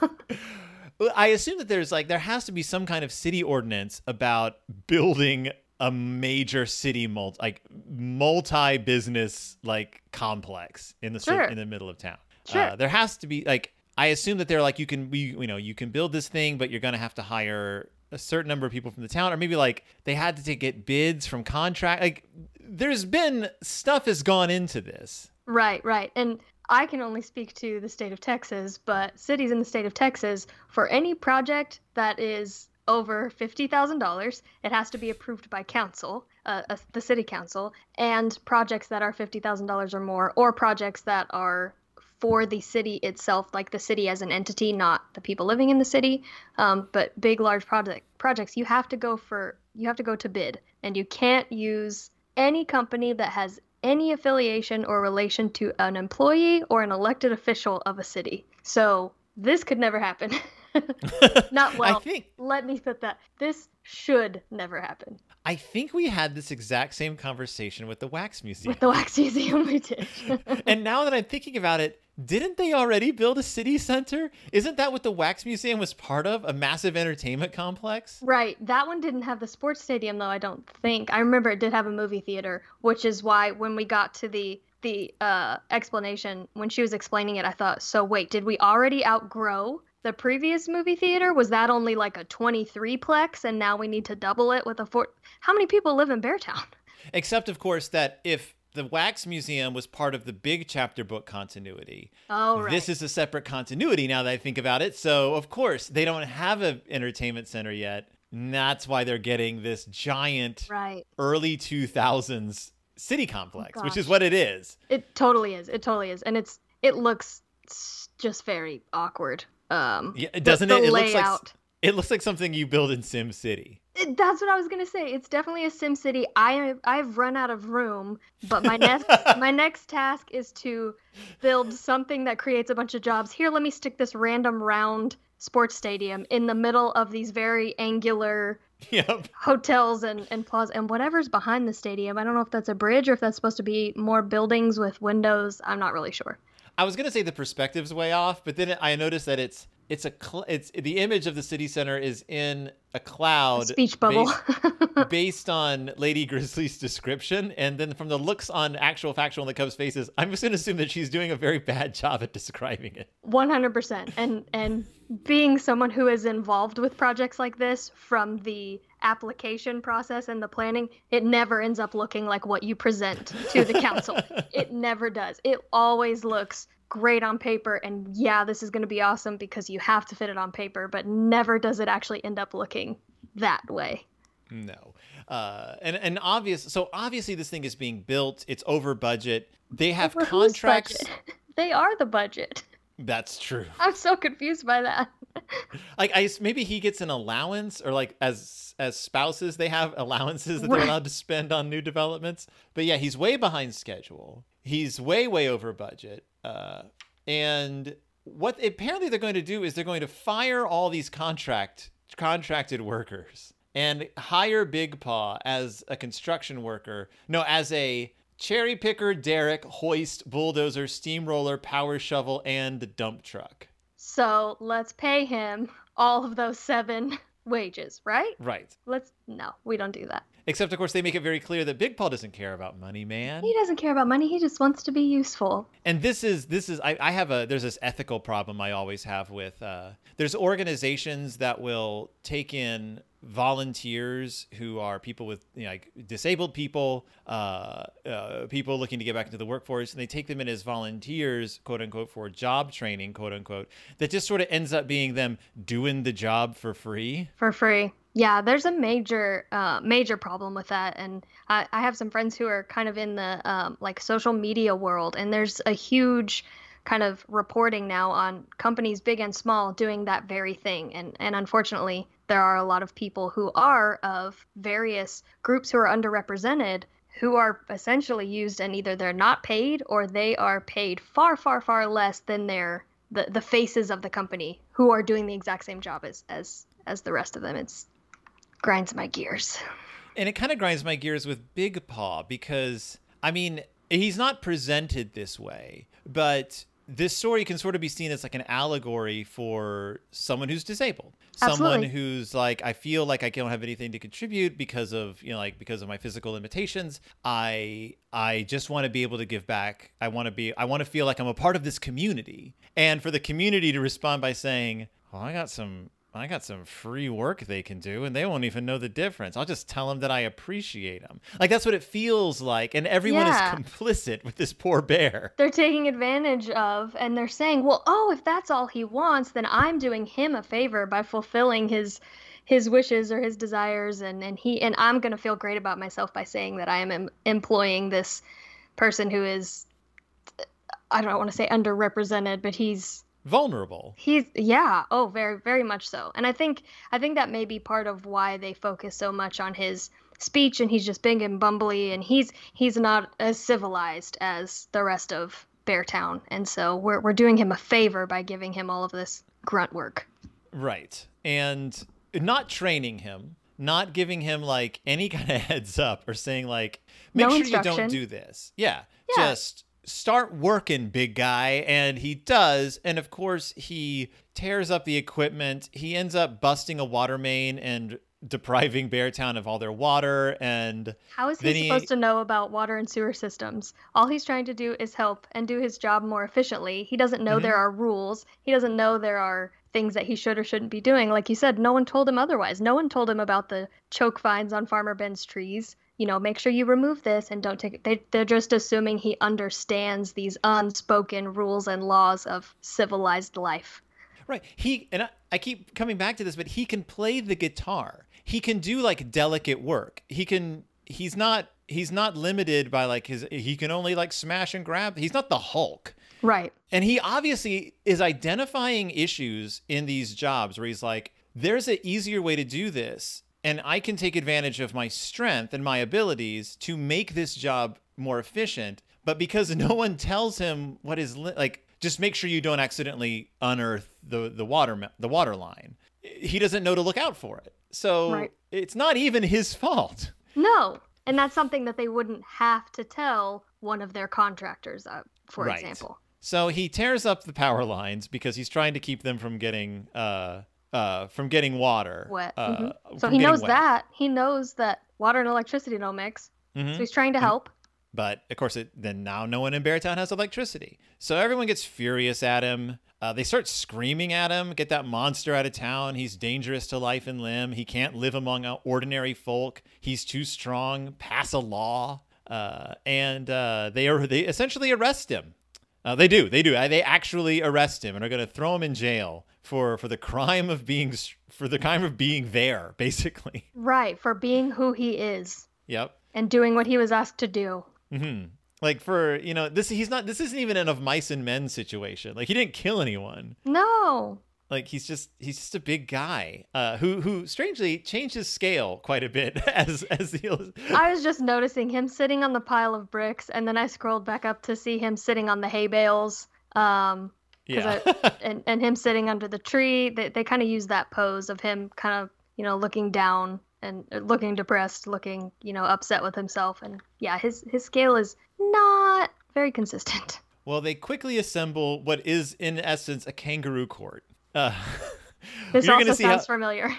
I assume that there's like there has to be some kind of city ordinance about building a major city multi like multi business like complex in the Sure. in the middle of town. Sure. Uh, there has to be like I assume that they're like you can we you know you can build this thing, but you're gonna have to hire a certain number of people from the town, or maybe like they had to get bids from contract. Like there's been stuff has gone into this. Right, right. And I can only speak to the state of Texas, but cities in the state of Texas, for any project that is over $50,000, it has to be approved by council, uh, uh, the city council, and projects that are $50,000 or more, or projects that are for the city itself, like the city as an entity, not the people living in the city. Um, but big, large project projects, you have to go for you have to go to bid, and you can't use any company that has any affiliation or relation to an employee or an elected official of a city. So this could never happen. Not well. I think Let me put that. This should never happen. I think we had this exact same conversation with the wax museum. With the wax museum, we did. and now that I'm thinking about it, didn't they already build a city center? Isn't that what the Wax Museum was part of? A massive entertainment complex? Right. That one didn't have the sports stadium though, I don't think. I remember it did have a movie theater, which is why when we got to the the uh, explanation when she was explaining it, I thought, so wait, did we already outgrow the previous movie theater? Was that only like a 23 plex and now we need to double it with a four How many people live in Beartown? Except, of course, that if the Wax Museum was part of the big chapter book continuity, Oh, right. this is a separate continuity now that I think about it. So, of course, they don't have an entertainment center yet. And that's why they're getting this giant right. early 2000s city complex, which is what it is. It totally is. It totally is. And it's it looks just very awkward. Um Yeah, doesn't the it? It looks like it looks like something you build in Sim City. It- That's what I was gonna say. It's definitely a Sim City. I I've run out of room, but my next my next task is to build something that creates a bunch of jobs. Here, let me stick this random round sports stadium in the middle of these very angular Yep. hotels and and plaza and whatever's behind the stadium. I don't know if that's a bridge or if that's supposed to be more buildings with windows. I'm not really sure. I was gonna say the perspective's way off, but then I noticed that it's it's a cl- it's the image of the city center is in a cloud Speech bubble. based, based on Lady Grizzly's description, and then from the looks on actual factual on the Cubs' faces, I'm just gonna assume that she's doing a very bad job at describing it. 100% and and being someone who is involved with projects like this from the application process and the planning it never ends up looking like what you present to the council it never does it always looks great on paper and yeah this is going to be awesome because you have to fit it on paper but never does it actually end up looking that way No. Uh, and and obvious. So obviously this thing is being built. It's over budget. They have whose contracts. they are the budget That's true. i'm so confused by that Like I maybe he gets an allowance, or like as as spouses they have allowances that they're allowed to spend on new developments. But yeah, he's way behind schedule. He's way way over budget. Uh, and what apparently they're going to do is they're going to fire all these contract contracted workers and hire Big Paw as a construction worker. No, as a cherry picker, derrick, hoist, bulldozer, steamroller, power shovel, and dump truck. So let's pay him all of those seven wages, right? Right. Let's no, we don't do that. Except, of course, they make it very clear that Big Paw doesn't care about money, man. He doesn't care about money. He just wants to be useful. And this is this is I, I have a there's this ethical problem I always have with uh, there's organizations that will take in volunteers who are people with you know, like disabled people, uh, uh, people looking to get back into the workforce, and they take them in as volunteers, quote unquote, for job training, quote unquote. That just sort of ends up being them doing the job for free. For free. Yeah, there's a major, uh, major problem with that, and I, I have some friends who are kind of in the um, like social media world, and there's a huge kind of reporting now on companies big and small doing that very thing, and and unfortunately, there are a lot of people who are of various groups who are underrepresented who are essentially used, and either they're not paid or they are paid far, far, far less than their the the faces of the company who are doing the exact same job as as as the rest of them. It's grinds my gears. And it kind of grinds my gears with Big Paw because, I mean, he's not presented this way, but this story can sort of be seen as like an allegory for someone who's disabled. Absolutely. someone who's like i feel like i don't have anything to contribute because of you know like because of my physical limitations. I i just want to be able to give back. I want to be i want to feel like i'm a part of this community. And for the community to respond by saying well i got some I got some free work they can do, and they won't even know the difference. I'll just tell them that I appreciate them. Like that's what it feels like, and everyone Yeah. is complicit with this poor bear. They're taking advantage of, and they're saying, "Well, oh, if that's all he wants, then I'm doing him a favor by fulfilling his his wishes or his desires, and and he and I'm gonna feel great about myself by saying that I am em- employing this person who is, I don't want to say underrepresented, but he's Vulnerable. He's yeah, oh very very much so. And I think I think that may be part of why they focus so much on his speech and he's just big and bumbly and he's he's not as civilized as the rest of Beartown. And so we're we're doing him a favor by giving him all of this grunt work. Right. And not training him, not giving him like any kind of heads up or saying like, make No sure you don't do this. Yeah. Yeah. Just start working, big guy. And he does. And of course, he tears up the equipment. He ends up busting a water main and depriving Beartown of all their water. And How is he he- supposed to know about water and sewer systems? All he's trying to do is help and do his job more efficiently. He doesn't know Mhm. there are rules. He doesn't know there are things that he should or shouldn't be doing. Like you said, no one told him otherwise. No one told him about the choke vines on Farmer Ben's trees. You know, make sure you remove this and don't take it. They, they're just assuming he understands these unspoken rules and laws of civilized life. Right. He and I, I keep coming back to this, but he can play the guitar. He can do like delicate work. He can. He's not. He's not limited by like his. He can only like smash and grab. He's not the Hulk. Right. And he obviously is identifying issues in these jobs where he's like, there's an easier way to do this. And I can take advantage of my strength and my abilities to make this job more efficient. But because no one tells him what is li- like, just make sure you don't accidentally unearth the, the water the water line. He doesn't know to look out for it. So Right. it's not even his fault. No. And that's something that they wouldn't have to tell one of their contractors, uh, for Right. example. So he tears up the power lines because he's trying to keep them from getting uh uh from getting water Wet. Uh, Mhm. So he knows wet. that. He knows that water and electricity don't mix. Mhm. So he's trying to help. But of course, it, then now no one in Beartown has electricity. So everyone gets furious at him. Uh, they start screaming at him, get that monster out of town. He's dangerous to life and limb. He can't live among uh, ordinary folk. He's too strong. Pass a law. Uh, and uh, they are they essentially arrest him. Uh, they do. They do. Uh, They actually arrest him and are going to throw him in jail for for the crime of being for the crime of being there, basically. Right. For being who he is Yep. and doing what he was asked to do. hmm Like for you know this he's not this isn't even an of mice and men situation. Like he didn't kill anyone. No. Like he's just he's just a big guy uh, who who strangely changed his scale quite a bit as as the I was just noticing him sitting on the pile of bricks, and then I scrolled back up to see him sitting on the hay bales. Um, Yeah. I, and and him sitting under the tree, they they kind of use that pose of him kind of you know looking down and uh, looking depressed, looking you know upset with himself, and yeah, his his scale is not very consistent. Well, they quickly assemble what is, in essence, a kangaroo court. Uh, This you're also gonna see sounds how, familiar.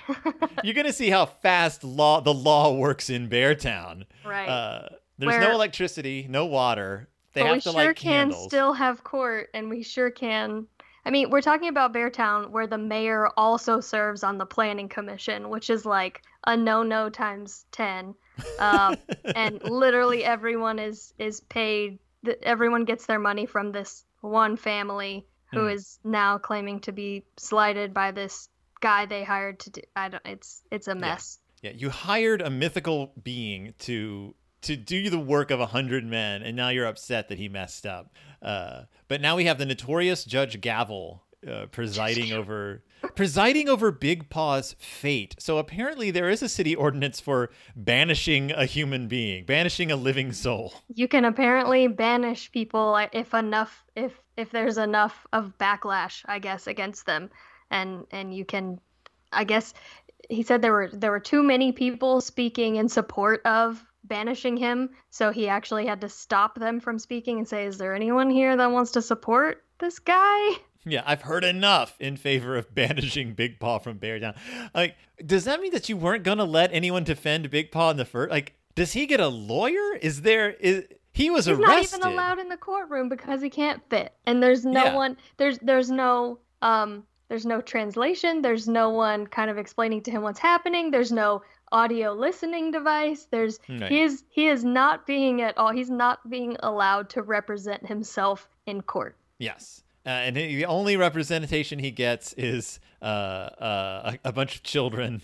you're gonna see how fast law the law works in Beartown. right. Uh, there's Where- no electricity, no water. They but we sure can still have court, and we sure can. I mean, we're talking about Beartown, where the mayor also serves on the planning commission, which is like a no-no times ten, um, and literally everyone is is paid. Everyone gets their money from this one family who Hmm. is now claiming to be slighted by this guy they hired to do. I don't. It's it's a mess. Yeah, you hired a mythical being to to do the work of a hundred men, and now you're upset that he messed up. Uh, but now we have the notorious Judge Gavel uh, presiding over presiding over Big Paw's fate. So apparently there is a city ordinance for banishing a human being, banishing a living soul. you can apparently banish people if enough if if there's enough of backlash i guess against them and and you can i guess he said there were there were too many people speaking in support of banishing him so he actually had to stop them from speaking and say is there anyone here that wants to support this guy Yeah, I've heard enough in favor of banishing Big Paw from Beartown. Like, does that mean that you weren't gonna let anyone defend Big Paw in the first? Like, does he get a lawyer? Is there is he was arrested? he's arrested? not even allowed in the courtroom because he can't fit and there's no Yeah. one there's there's no um there's no translation there's no one kind of explaining to him what's happening there's no audio listening device. There's he is he is not being at all he's not being allowed to represent himself in court. Yes. Uh, and he, the only representation he gets is uh, uh, a, a bunch of children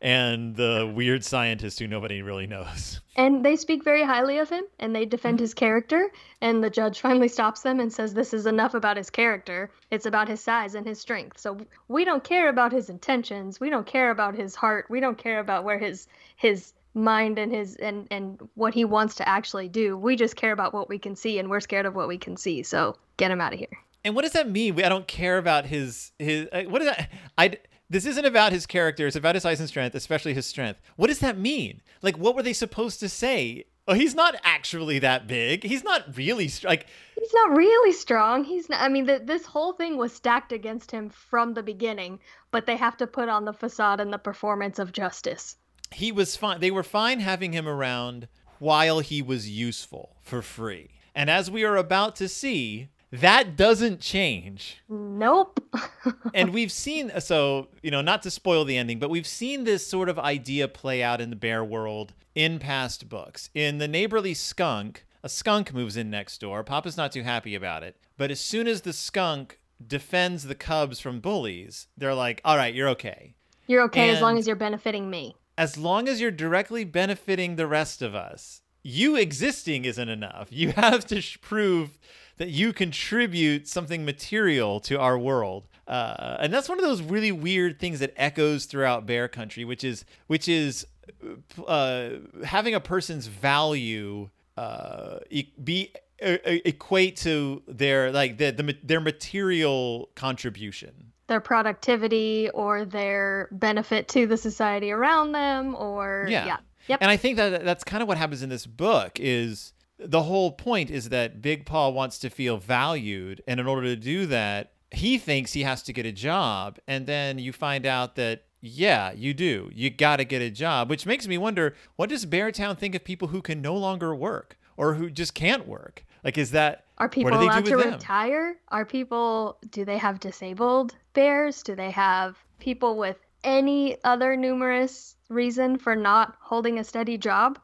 and the weird scientist who nobody really knows. and they speak very highly of him and they defend his character and the judge finally stops them and says this is enough about his character it's about his size and his strength so we don't care about his intentions we don't care about his heart we don't care about where his his mind and his and and what he wants to actually do we just care about what we can see and we're scared of what we can see so get him out of here And what does that mean? We- I don't care about his his. Uh, what is that? I. This isn't about his character. It's about his size and strength, especially his strength. What does that mean? Like, what were they supposed to say? Oh, he's not actually that big. He's not really str- like. he's not really strong he's not i mean th- this whole thing was stacked against him from the beginning but they have to put on the facade and the performance of justice He was fine. They were fine having him around while he was useful for free. And as we are about to see, that doesn't change. nope and we've seen so you know not to spoil the ending but we've seen this sort of idea play out in the bear world in past books in the neighborly skunk a skunk moves in next door papa's not too happy about it but as soon as the skunk defends the cubs from bullies they're like all right you're okay You're okay as long as you're benefiting me. as long as you're directly benefiting the rest of us, you existing isn't enough. You have to sh- prove that you contribute something material to our world. Uh, and that's one of those really weird things that echoes throughout Bear Country, which is which is uh, having a person's value uh, e- be equate to their like the, the their material contribution. Their productivity or their benefit to the society around them or Yeah. yeah. Yep. And I think that that's kind of what happens in this book is the whole point is that Big Paw wants to feel valued and in order to do that, he thinks he has to get a job and then you find out that yeah, you do. You got to get a job, which makes me wonder what does Beartown think of people who can no longer work or who just can't work? Like is that Are people what do they allowed do to them? retire? Are people do they have disabled bears? Do they have people with any other numerous reason for not holding a steady job?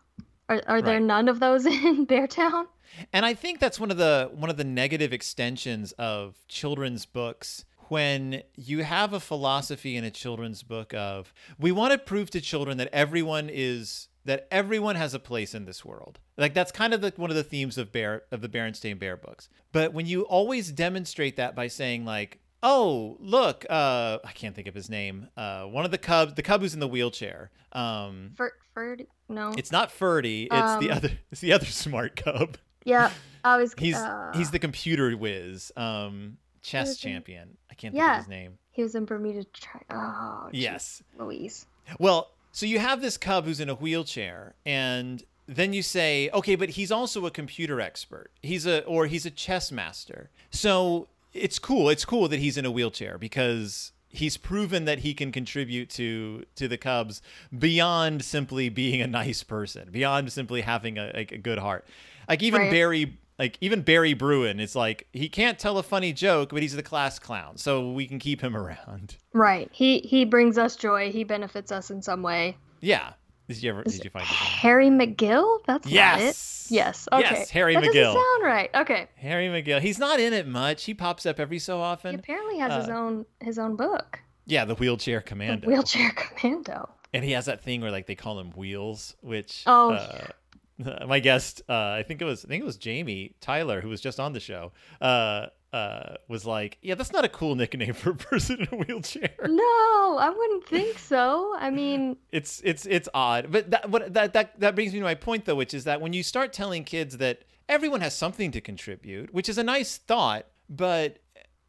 Are, are there Right. none of those in Beartown? And I think that's one of the one of the negative extensions of children's books when you have a philosophy in a children's book of we want to prove to children that everyone is that everyone has a place in this world. Like that's kind of the, one of the themes of Bear of the Berenstain Bear books. But when you always demonstrate that by saying like, "Oh, look, uh, I can't think of his name. Uh, one of the cubs, the cub who's in the wheelchair. Um, for no. it's not Ferdy. It's the Um, other. It's the other smart cub. yeah. I was He's uh, he's the computer whiz. Um, chess in- champion. I can't think of his name. He was in Bermuda Tri. Oh, geez, Yes. Louise. Well, so you have this cub who's in a wheelchair, and then you say, okay, but he's also a computer expert. He's a or he's a chess master. So it's cool. It's cool that he's in a wheelchair because he's proven that he can contribute to to the Cubs beyond simply being a nice person, beyond simply having a, like, a good heart. Like even Right. Barry like even Barry Bruin is like he can't tell a funny joke, but he's the class clown, so we can keep him around. Right. He he brings us joy. He benefits us in some way. Yeah. Did you ever did you find his? Harry McGill? That's Yes. Yes. Okay. Yes, Harry that McGill. doesn't sound right. Okay. Harry McGill. He's not in it much. He pops up every so often. He apparently has his uh, own his own book. Yeah, the wheelchair The commando. Wheelchair Commando. and he has that thing where like they call him wheels, which Oh, uh, my guest, uh, I think it was I think it was Jamie Tyler who was just on the show. Uh, uh, was like, yeah, that's not a cool nickname for a person in a wheelchair. No, I wouldn't think so. I mean, It's it's it's odd, but that what that that that brings me to my point though, which is that when you start telling kids that everyone has something to contribute, which is a nice thought, but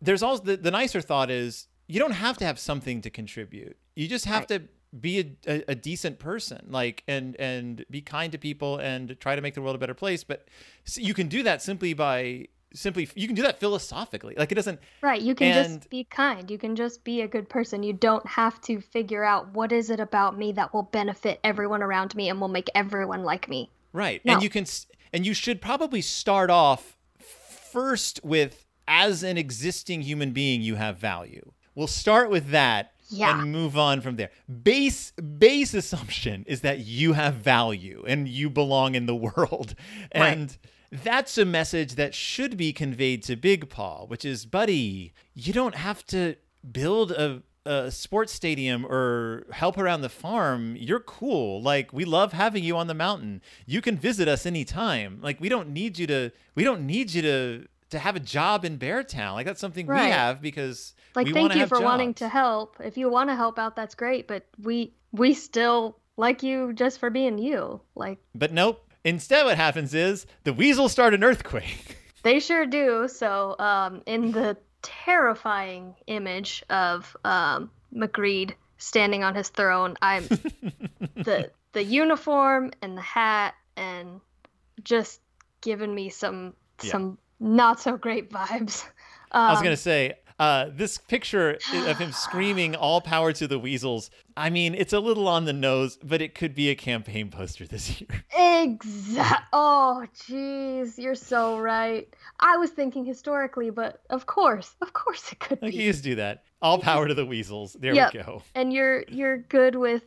there's also the, the nicer thought is you don't have to have something to contribute. You just have to be a, a, a decent person, like and and be kind to people and try to make the world a better place. But you can do that simply by simply you can do that philosophically. Like it doesn't right, you can And- just be kind. You can just be a good person. You don't have to figure out what is it about me that will benefit everyone around me and will make everyone like me. Right. No. And you can and you should probably start off first with as an existing human being you have value. We'll start with that Yeah. and move on from there. Base base assumption is that you have value and you belong in the world. Right. And that's a message that should be conveyed to Big Paw, which is, buddy, you don't have to build a, a sports stadium or help around the farm. You're cool. Like, we love having you on the mountain. You can visit us anytime. Like, we don't need you to, we don't need you to, to have a job in Beartown. Like, that's something we have because Like thank you for wanting to help. If you want to help out, that's great, but we we still like you just for being you. Like But nope. Instead, what happens is the weasels start an earthquake. They sure do. So, um, in the terrifying image of um, McGreed standing on his throne, I'm the the uniform and the hat and just giving me some Yeah. some not so great vibes. Um, I was gonna say, uh, this picture of him screaming "All power to the weasels." I mean, it's a little on the nose, but it could be a campaign poster this year. Exact. Oh, jeez, you're so right. I was thinking historically, but of course, of course, it could Like be. you just do that. All power to the weasels. There Yep. we go. and you're you're good with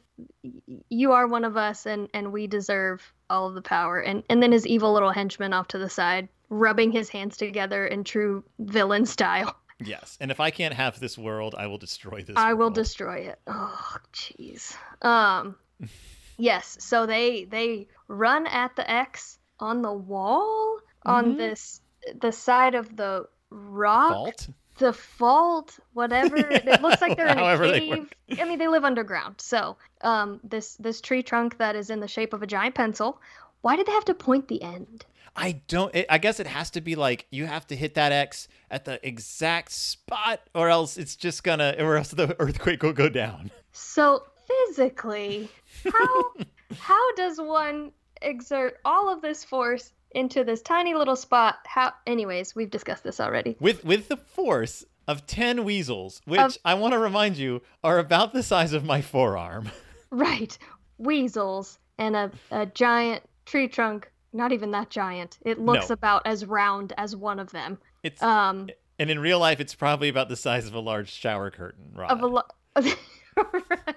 you are one of us and and we deserve all of the power and and then his evil little henchman off to the side rubbing his hands together in true villain style Yes. And if I can't have this world, I will destroy this. i will destroy it oh jeez um yes so they they run at the x on the wall on Mhm. this the side of the rock fault. the fault, whatever. It looks like they're in a cave. I mean, they live underground. So, um, this this tree trunk that is in the shape of a giant pencil. Why did they have to point the end? I don't. It, I guess it has to be like you have to hit that X at the exact spot, or else it's just gonna, or else the earthquake will go down. So physically, how how does one exert all of this force into this tiny little spot? How? Anyways, we've discussed this already. with with the force of 10 weasels which Of- i want to remind you are about the size of my forearm Right, weasels and a a giant tree trunk. Not even that giant. It looks No. about as round as one of them. it's Um, and in real life it's probably about the size of a large shower curtain rod of a lot. right.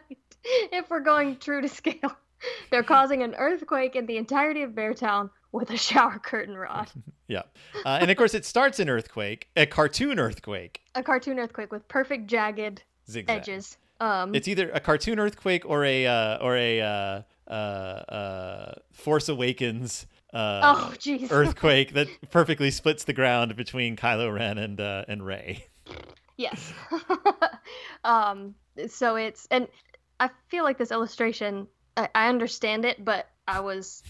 If we're going true to scale, they're causing an earthquake in the entirety of Beartown with a shower curtain rod. yeah uh, and of course it starts an earthquake a cartoon earthquake A cartoon earthquake with perfect jagged zigzag edges. Um, it's either a cartoon earthquake or a uh, or a uh, uh, uh, force awakens uh, oh, jeez. earthquake that perfectly splits the ground between kylo ren and uh, and Rey Yes. um, so it's and I feel like this illustration. I, I understand it, but I was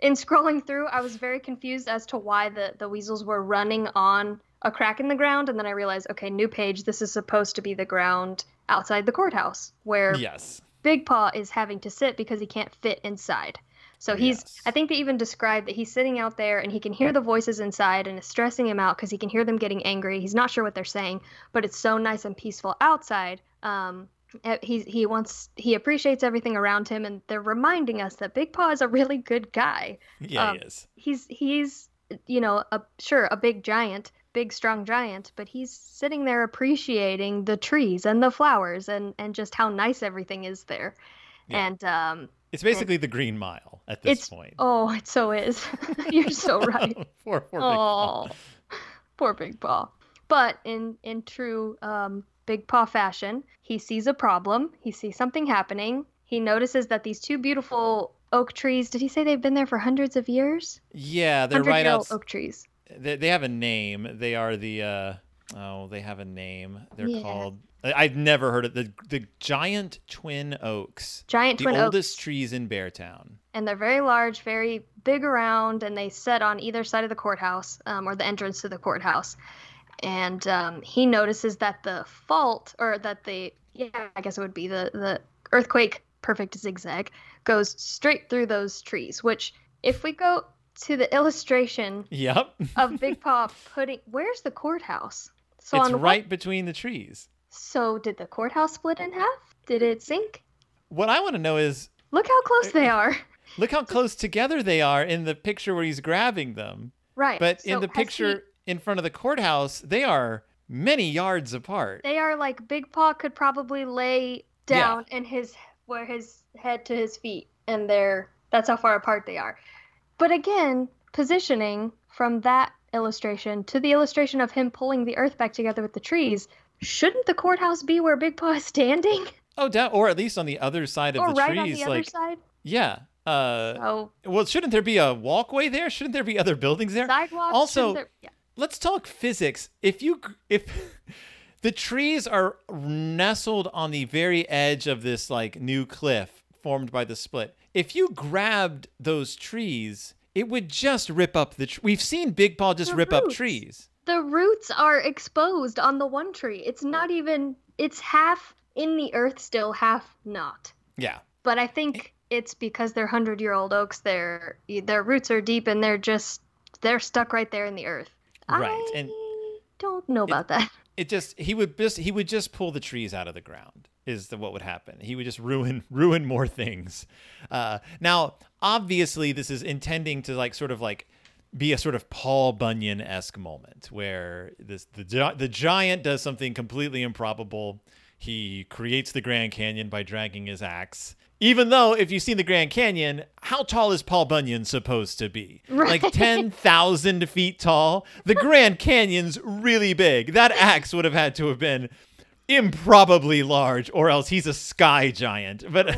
in scrolling through. I was very confused as to why the the weasels were running on a crack in the ground, and then I realized, okay, new page. This is supposed to be the ground outside the courthouse where Yes. Big Paw is having to sit because he can't fit inside. So he's, Yes. I think they even described that he's sitting out there and he can hear the voices inside and it's stressing him out because he can hear them getting angry. He's not sure what they're saying, but it's so nice and peaceful outside. Um, eh, he's, he wants, he appreciates everything around him and they're reminding us that Big Paw is a really good guy. Yeah, Um, he is. He's, he's, you know, a, sure, a big giant, big strong giant, but he's sitting there appreciating the trees and the flowers and, and just how nice everything is there. Yeah. And, um, It's basically the Green Mile at this it's point. oh, it so is. You're so right. poor, poor Big Oh, Paw. poor Big Paw. But in in true um, Big Paw fashion, he sees a problem. He sees something happening. He notices that these two beautiful oak trees. Did he say they've been there for hundreds of years? Yeah, they're right out. oak trees. They, they have a name. They are the. Uh, oh, they have a name. They're Yeah. called. I've never heard of the the giant twin oaks. Giant the twin oldest oaks, trees in Beartown. and they're very large, very big around, and they sit on either side of the courthouse um, or the entrance to the courthouse. And um, he notices that the fault, or that the yeah, I guess it would be the the earthquake perfect zigzag goes straight through those trees. Which, if we go to the illustration Yep. of Big Paw putting, where's the courthouse? So it's on what- right between the trees. So did the courthouse split in half? Did it sink? What I want to know is Look how close they uh, are. look how close together they are in the picture where he's grabbing them. Right. But so in the has he- picture in front of the courthouse, they are many yards apart. They are like Big Paw could probably lay Yeah. down and his where his head to his feet and they're that's how far apart they are. But again, positioning from that illustration to the illustration of him pulling the earth back together with the trees, shouldn't the courthouse be where Big Paw is standing? Oh, down, or at least on the other side of or the right trees. on the other side? yeah. Uh, Oh, well, shouldn't there be a walkway there? Shouldn't there be other buildings there? sidewalks. Also- there- yeah. Let's talk physics. If you if the trees are nestled on the very edge of this like new cliff formed by the split, if you grabbed those trees, it would just rip up the. Tr- We've seen Big Paw just The rip up trees. The roots are exposed on the one tree. It's not even it's half in the earth still, half not. Yeah. But I think it's because they're hundred year old oaks. Their their roots are deep and they're just they're stuck right there in the earth. Right, I and- don't know about that. it just he would just he would just pull the trees out of the ground is the, what would happen he would just ruin ruin more things uh, now obviously this is intending to like sort of like be a sort of paul bunyan-esque moment where this the, the giant does something completely improbable he creates the grand canyon by dragging his axe even though if you've seen the grand canyon how tall is paul bunyan supposed to be like 10,000 feet tall. The Grand Canyon's really big. That axe would have had to have been improbably large, or else he's a sky giant. But,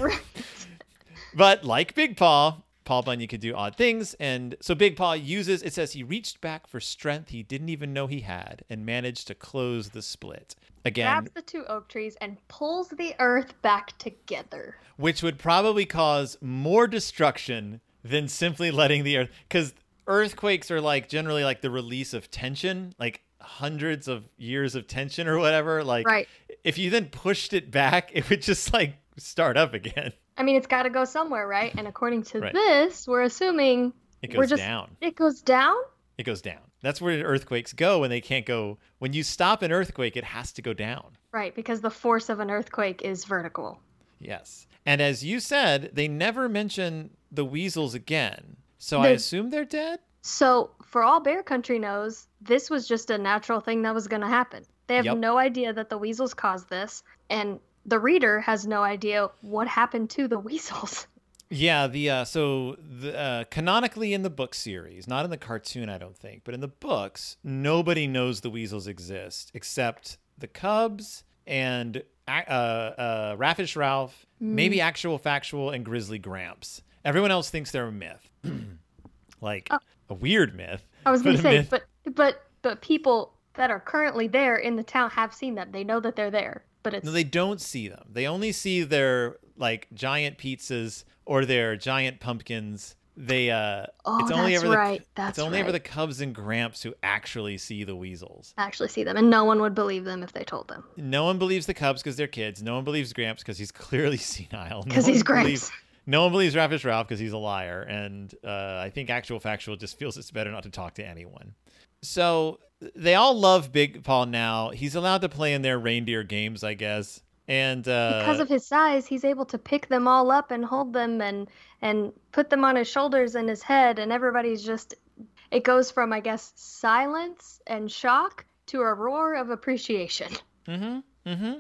but like Big Paw, Paul Bunyan could do odd things. And so Big Paw uses, it says he reached back for strength he didn't even know he had and managed to close the split. Again, Grabs the two oak trees and pulls the earth back together. which would probably cause more destruction than simply letting the earth because earthquakes are like generally like the release of tension like hundreds of years of tension or whatever like Right. if you then pushed it back it would just like start up again I mean, it's got to go somewhere, right? And according to Right. this, we're assuming it We're goes just- down it goes down. it goes down that's where earthquakes go when they can't go when you stop an earthquake it has to go down Right, because the force of an earthquake is vertical. yes and as you said they never mention the weasels again so i assume they're dead So, for all Bear Country knows, this was just a natural thing that was going to happen. They have Yep. no idea that the weasels caused this, and the reader has no idea what happened to the weasels. Yeah, the uh, so the uh, canonically in the book series, not in the cartoon, I don't think, but in the books, nobody knows the weasels exist except the Cubs and uh, uh, Raffish Ralph, maybe Actual Factual, and Grizzly Gramps. Everyone else thinks they're a myth, like Oh. a weird myth. I was going to say, myth- but but but people that are currently there in the town have seen them. They know that they're there, but it's No, they don't see them. They only see their like giant pizzas or their giant pumpkins they uh Oh, it's only that's ever the, right. That's it's only right. ever the Cubs and Gramps who actually see the weasels. Actually, see them, and no one would believe them if they told them No one believes the Cubs because they're kids. No one believes Gramps because he's clearly senile. No because he's one believes- Gramps. No one believes Raffish Ralph because he's a liar, and uh, I think Actual Factual just feels it's better not to talk to anyone. So they all love Big Paw now. He's allowed to play in their reindeer games, I guess. And uh, because of his size, he's able to pick them all up and hold them and and put them on his shoulders and his head, and everybody's just. It goes from, I guess, silence and shock to a roar of appreciation. Mm-hmm. Mm-hmm.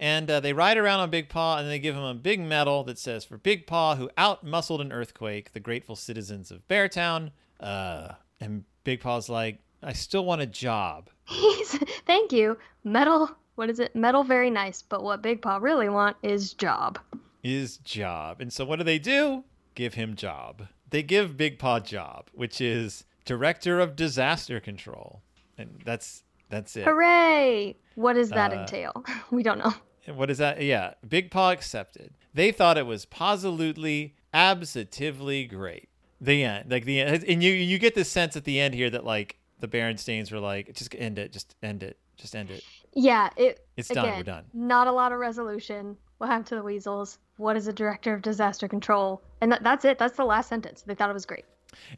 And uh, they ride around on Big Paw, and they give him a big medal that says, "For Big Paw, who out-muscled an earthquake, the grateful citizens of Beartown." Uh, and Big Paw's like, "I still want a job." He's thank you, metal. What is it? Metal, very nice. But what Big Paw really want is job. Is job. And so what do they do? Give him job. They give Big Paw job, which is director of disaster control, and that's that's it. Hooray! What does that Uh, entail? We don't know. What is that? Yeah, Big Paw accepted. They thought it was positively, absolutely great. The end, like the end, and you you get this sense at the end here that like the Berenstains were like, just end it, just end it, just end it. Yeah, it. It's again, done. We're done. Not a lot of resolution. What happened to the weasels? What is a director of disaster control? And that, that's it. That's the last sentence. They thought it was great.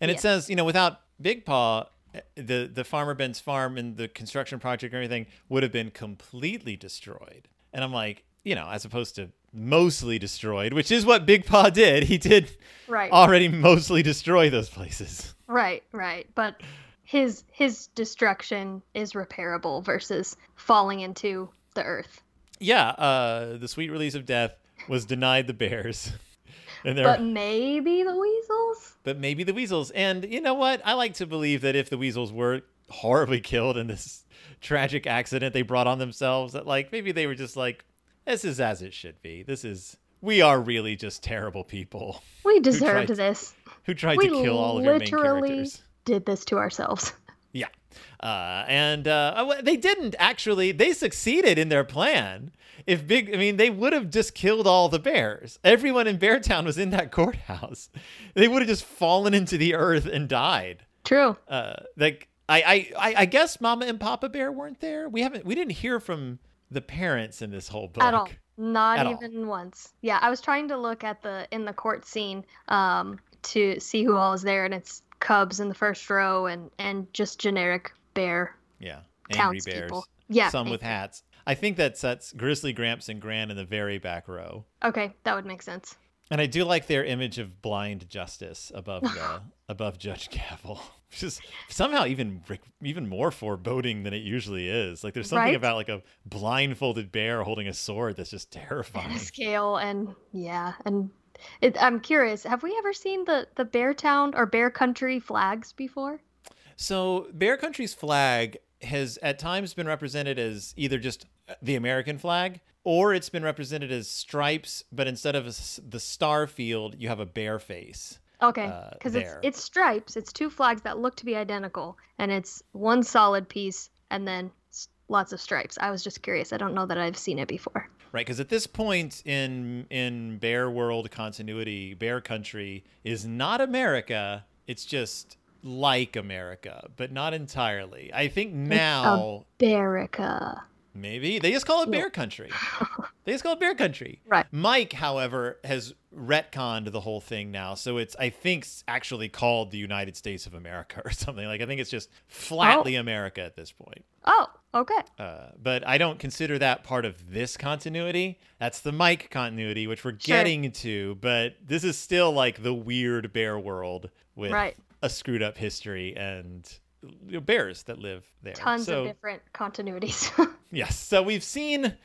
And it says, you know, without Big Paw, eh, the the farmer Ben's farm and the construction project and everything would have been completely destroyed. And I'm like, you know, as opposed to mostly destroyed, which is what Big Paw did. He did Right. already mostly destroy those places. Right. Right. But his his destruction is repairable versus falling into the earth. Yeah, uh, the sweet release of death was denied the bears. And But maybe the weasels. but maybe the weasels. And you know what? I like to believe that if the weasels were horribly killed in this tragic accident they brought on themselves, that like maybe they were just like, this is as it should be. This is we are really just terrible people We deserved tried- this. who tried we to kill all of your main characters. Did this to ourselves. Yeah. Uh, and uh, uh, they didn't actually. They succeeded in their plan. If big, I mean, they would have just killed all the bears. Everyone in Beartown was in that courthouse. They would have just fallen into the earth and died. True. Uh, like I, I, I, guess Mama and Papa Bear weren't there. We haven't. We didn't hear from the parents in this whole book At all. Not At all. even once. Yeah, I was trying to look at the in the court scene um to see who all is there and it's Cubs in the first row and and just generic bear Yeah, angry bears. townspeople. Yeah. Some with hats. I think that sets Grizzly Gramps and Gran in the very back row. Okay, that would make sense. And I do like their image of blind justice above the above Judge Gavel, which is somehow even even more foreboding than it usually is. Like there's something Right? about like a blindfolded bear holding a sword that's just And terrifying. a scale and yeah, and it, I'm curious, have we ever seen the the Bear Town or Bear Country flags before? So Bear Country's flag has at times been represented as either just the American flag or it's been represented as stripes, but instead of the star field, you have a bear face. Okay, uh, because it's it's stripes. It's two flags that look to be identical, and it's one solid piece and then lots of stripes. I was just curious. I don't know that I've seen it before. Right, because at this point in in Bear World continuity, Bear Country is not America. It's just like America, but not entirely. I think now Berica. maybe they just call it Bear Country. they just call it Bear Country. Right. Mike, however, has retconned the whole thing now, so it's I think s- actually called the United States of America or something. Like I think it's just flatly oh. America at this point. Oh, okay. Uh, but I don't consider that part of this continuity. That's the Mike continuity, which we're Sure. getting to. But this is still like the weird bear world with Right. a screwed up history and you know, bears that live there. Tons so, of different continuities. Yes. So we've seen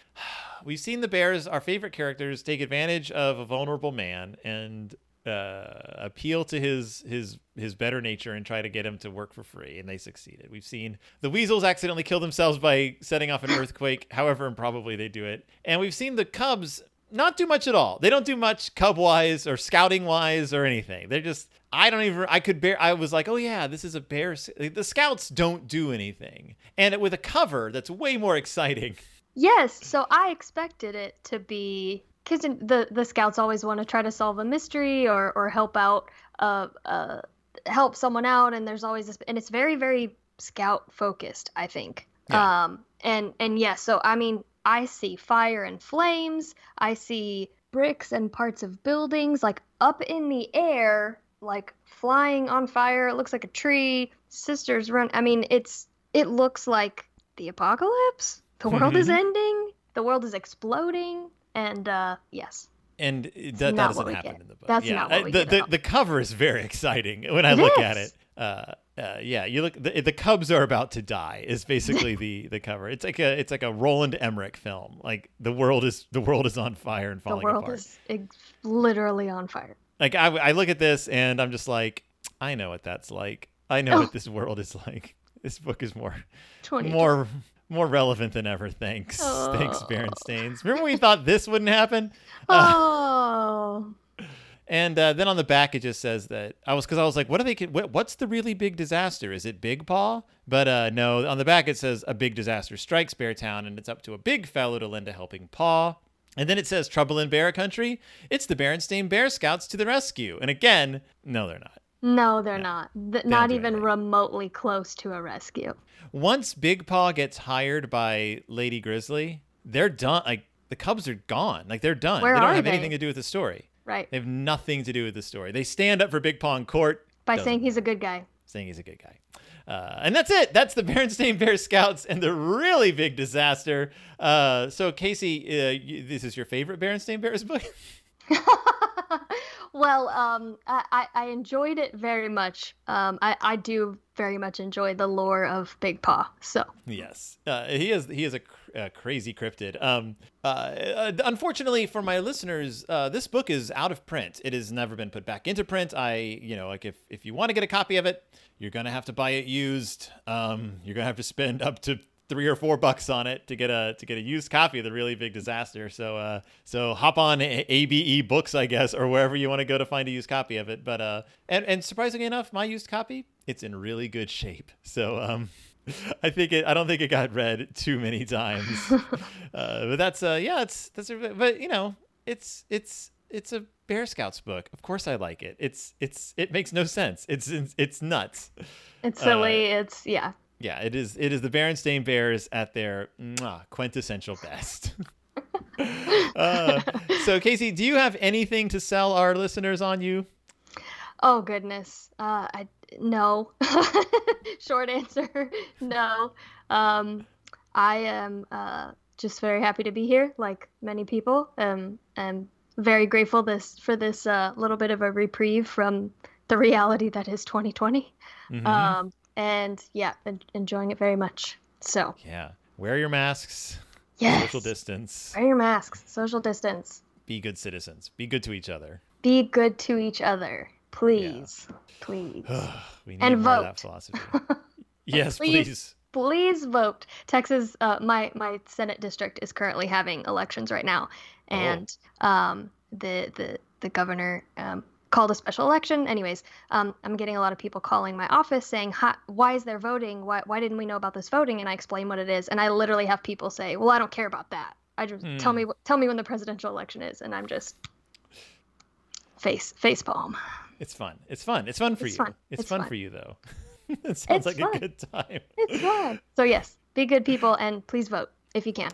we've seen the bears, our favorite characters, take advantage of a vulnerable man and uh, appeal to his his his better nature and try to get him to work for free, and they succeeded. We've seen the weasels accidentally kill themselves by setting off an earthquake, however improbably they do it, and we've seen the cubs not do much at all. They don't do much cub wise or scouting wise or anything. They're just I don't even I could bear I was like, "Oh yeah, this is a bear the scouts don't do anything." And with a cover that's way more exciting. yes, so I expected it to be because the the scouts always want to try to solve a mystery or or help out uh uh help someone out and there's always this and it's very very scout focused i think Yeah. um and and yes so i mean i see fire and flames i see bricks and parts of buildings like up in the air like flying on fire it looks like a tree sisters run i mean it's it looks like the apocalypse the world is Mhm. ending the world is exploding and uh yes and that, that doesn't happen in the book. That's yeah, not what we the, get the the cover is very exciting when I It look at it. Uh, uh, yeah, you look. The, the Cubs are about to die. Is basically the the cover. It's like a it's like a Roland Emmerich film. Like the world is the world is on fire and falling apart. the world apart. is ex- literally on fire Like I, I look at this and I'm just like, I know what that's like. I know Oh. what this world is like. This book is more 20 more more relevant than ever. Thanks, thanks, Oh. Berenstain. Remember we thought this wouldn't happen? oh And uh, then on the back, it just says that I was because I was like, what are they? What, what's the really big disaster? Is it Big Paw? But uh, no, on the back it says a big disaster strikes Bear Town, and it's up to a big fellow to lend a helping paw. And then it says trouble in Bear Country. It's the Berenstain Bear Scouts to the rescue. And again, no, they're not. No they're not Th- don't even anything. remotely close to a rescue Once Big Paw gets hired by Lady Grizzly, they're done. Like the Cubs are gone. Like they're done. Where they don't have they? anything to do with the story. right They have nothing to do with the story. They stand up for Big Paw in court. by Doesn't saying he's a good guy saying he's a good guy. Uh, and that's it. That's the Berenstain Bear Scouts and the really big disaster. Uh, so, Casey, uh, you, this is your favorite Berenstain Bears book? well um I, I enjoyed it very much um I, I do very much enjoy the lore of big paw so yes, uh, he is. He is a, cr- a crazy cryptid. Um, uh, uh, unfortunately for my listeners, uh, this book is out of print. It has never been put back into print. I, you know, like if if you want to get a copy of it, you're gonna have to buy it used. Um, you're gonna have to spend up to three or four bucks on it to get a to get a used copy of the really big disaster. So uh, so hop on ABE Books, I guess, or wherever you want to go to find a used copy of it. But uh, and and surprisingly enough, my used copy it's in really good shape. So um. I think it. I don't think it got read too many times, uh, but that's uh, yeah, it's that's a, but you know, it's it's it's a Bear Scouts book. Of course, I like it. It's it's it makes no sense. It's it's, it's nuts. it's Uh, silly it's yeah Yeah, it is. It is the Berenstain Bears at their mwah, quintessential best. uh, so, Casey, do you have anything to sell our listeners on you? Oh goodness. Uh, I no. Short answer, no. Um, I am uh, just very happy to be here, like many people. Um, I'm very grateful this for this uh, little bit of a reprieve from the reality that is 2020. Mhm. Um, and yeah, en- enjoying it very much. So yeah, wear your masks. yes, Social distance. wear your masks, social distance, Be good citizens. Be good to each other. be good to each other, please, please. we need And of that vote. philosophy. yes, Please. please. please vote. Texas, uh, my my Senate district is currently having elections right now, Oh. and um, the the the governor um, called a special election. Anyways, um, I'm getting a lot of people calling my office saying, "Why is there voting? Why why didn't we know about this voting?" And I explain what it is, and I literally have people say, "Well, I don't care about that. I just tell Hmm. me tell me when the presidential election is," and I'm just face face palm. It's fun. It's fun. It's fun for It's you. fun. It's, It's fun, fun. for you, though. it sounds It's like fun. a good time. It's fun. so yes, be good people and please vote if you can.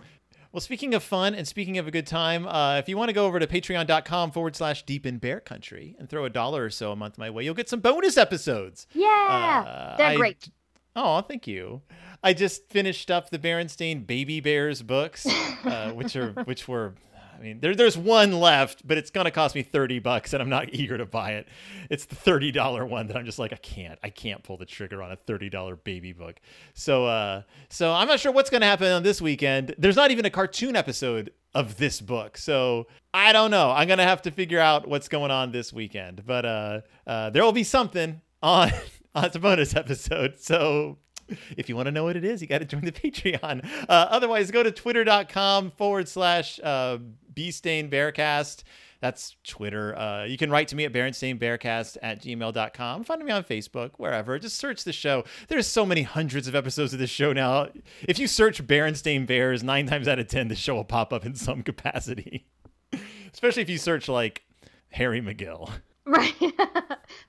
Well, speaking of fun and speaking of a good time, uh, if you want to go over to patreon.com forward slash deep in bear country and throw a dollar or so a month my way, you'll get some bonus episodes. Yeah, Uh, they're I- great. Oh, thank you. I just finished up the Berenstain Baby Bears books, uh, which are which were. I mean, there, there's one left, but it's gonna cost me thirty bucks, and I'm not eager to buy it. It's the thirty dollar one that I'm just like, I can't, I can't pull the trigger on a thirty dollar baby book. So, uh, so I'm not sure what's gonna happen on this weekend. There's not even a cartoon episode of this book, so I don't know. I'm gonna have to figure out what's going on this weekend, but uh, uh, there will be something on on the bonus episode. So if you want to know what it is, you got to join the Patreon. Uh, otherwise, go to twitter.com forward slash uh, Bearcast. That's Twitter. Uh, you can write to me at berenstainbearcast at gmail.com. Find me on Facebook, wherever. Just search the show. There's so many hundreds of episodes of this show now. If you search Berenstain Bears, nine times out of ten, the show will pop up in some capacity. Especially if you search like Harry McGill, Right.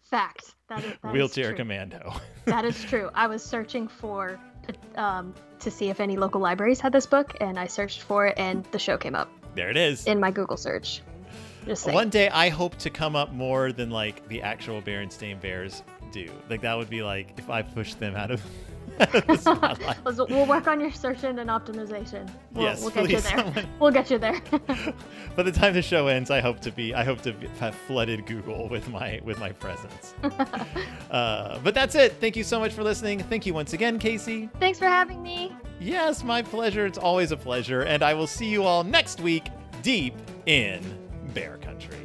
Fact. That is, that wheelchair commando. That is true. I was searching for um, to see if any local libraries had this book, and I searched for it, and the show came up there it is. in my Google search. Just saying. One day I hope to come up more than like the actual Berenstain Bears do. Like that would be like if I pushed them out of, out of the We'll work on your search engine optimization. We'll, Yes, we'll get you there. someone- We'll get you there. By the time the show ends, I hope to be I hope to be, have flooded Google with my with my presence. uh, but that's it. Thank you so much for listening. Thank you once again, Casey. Thanks for having me. Yes, my pleasure. It's always a pleasure, and I will see you all next week, deep in Bear Country.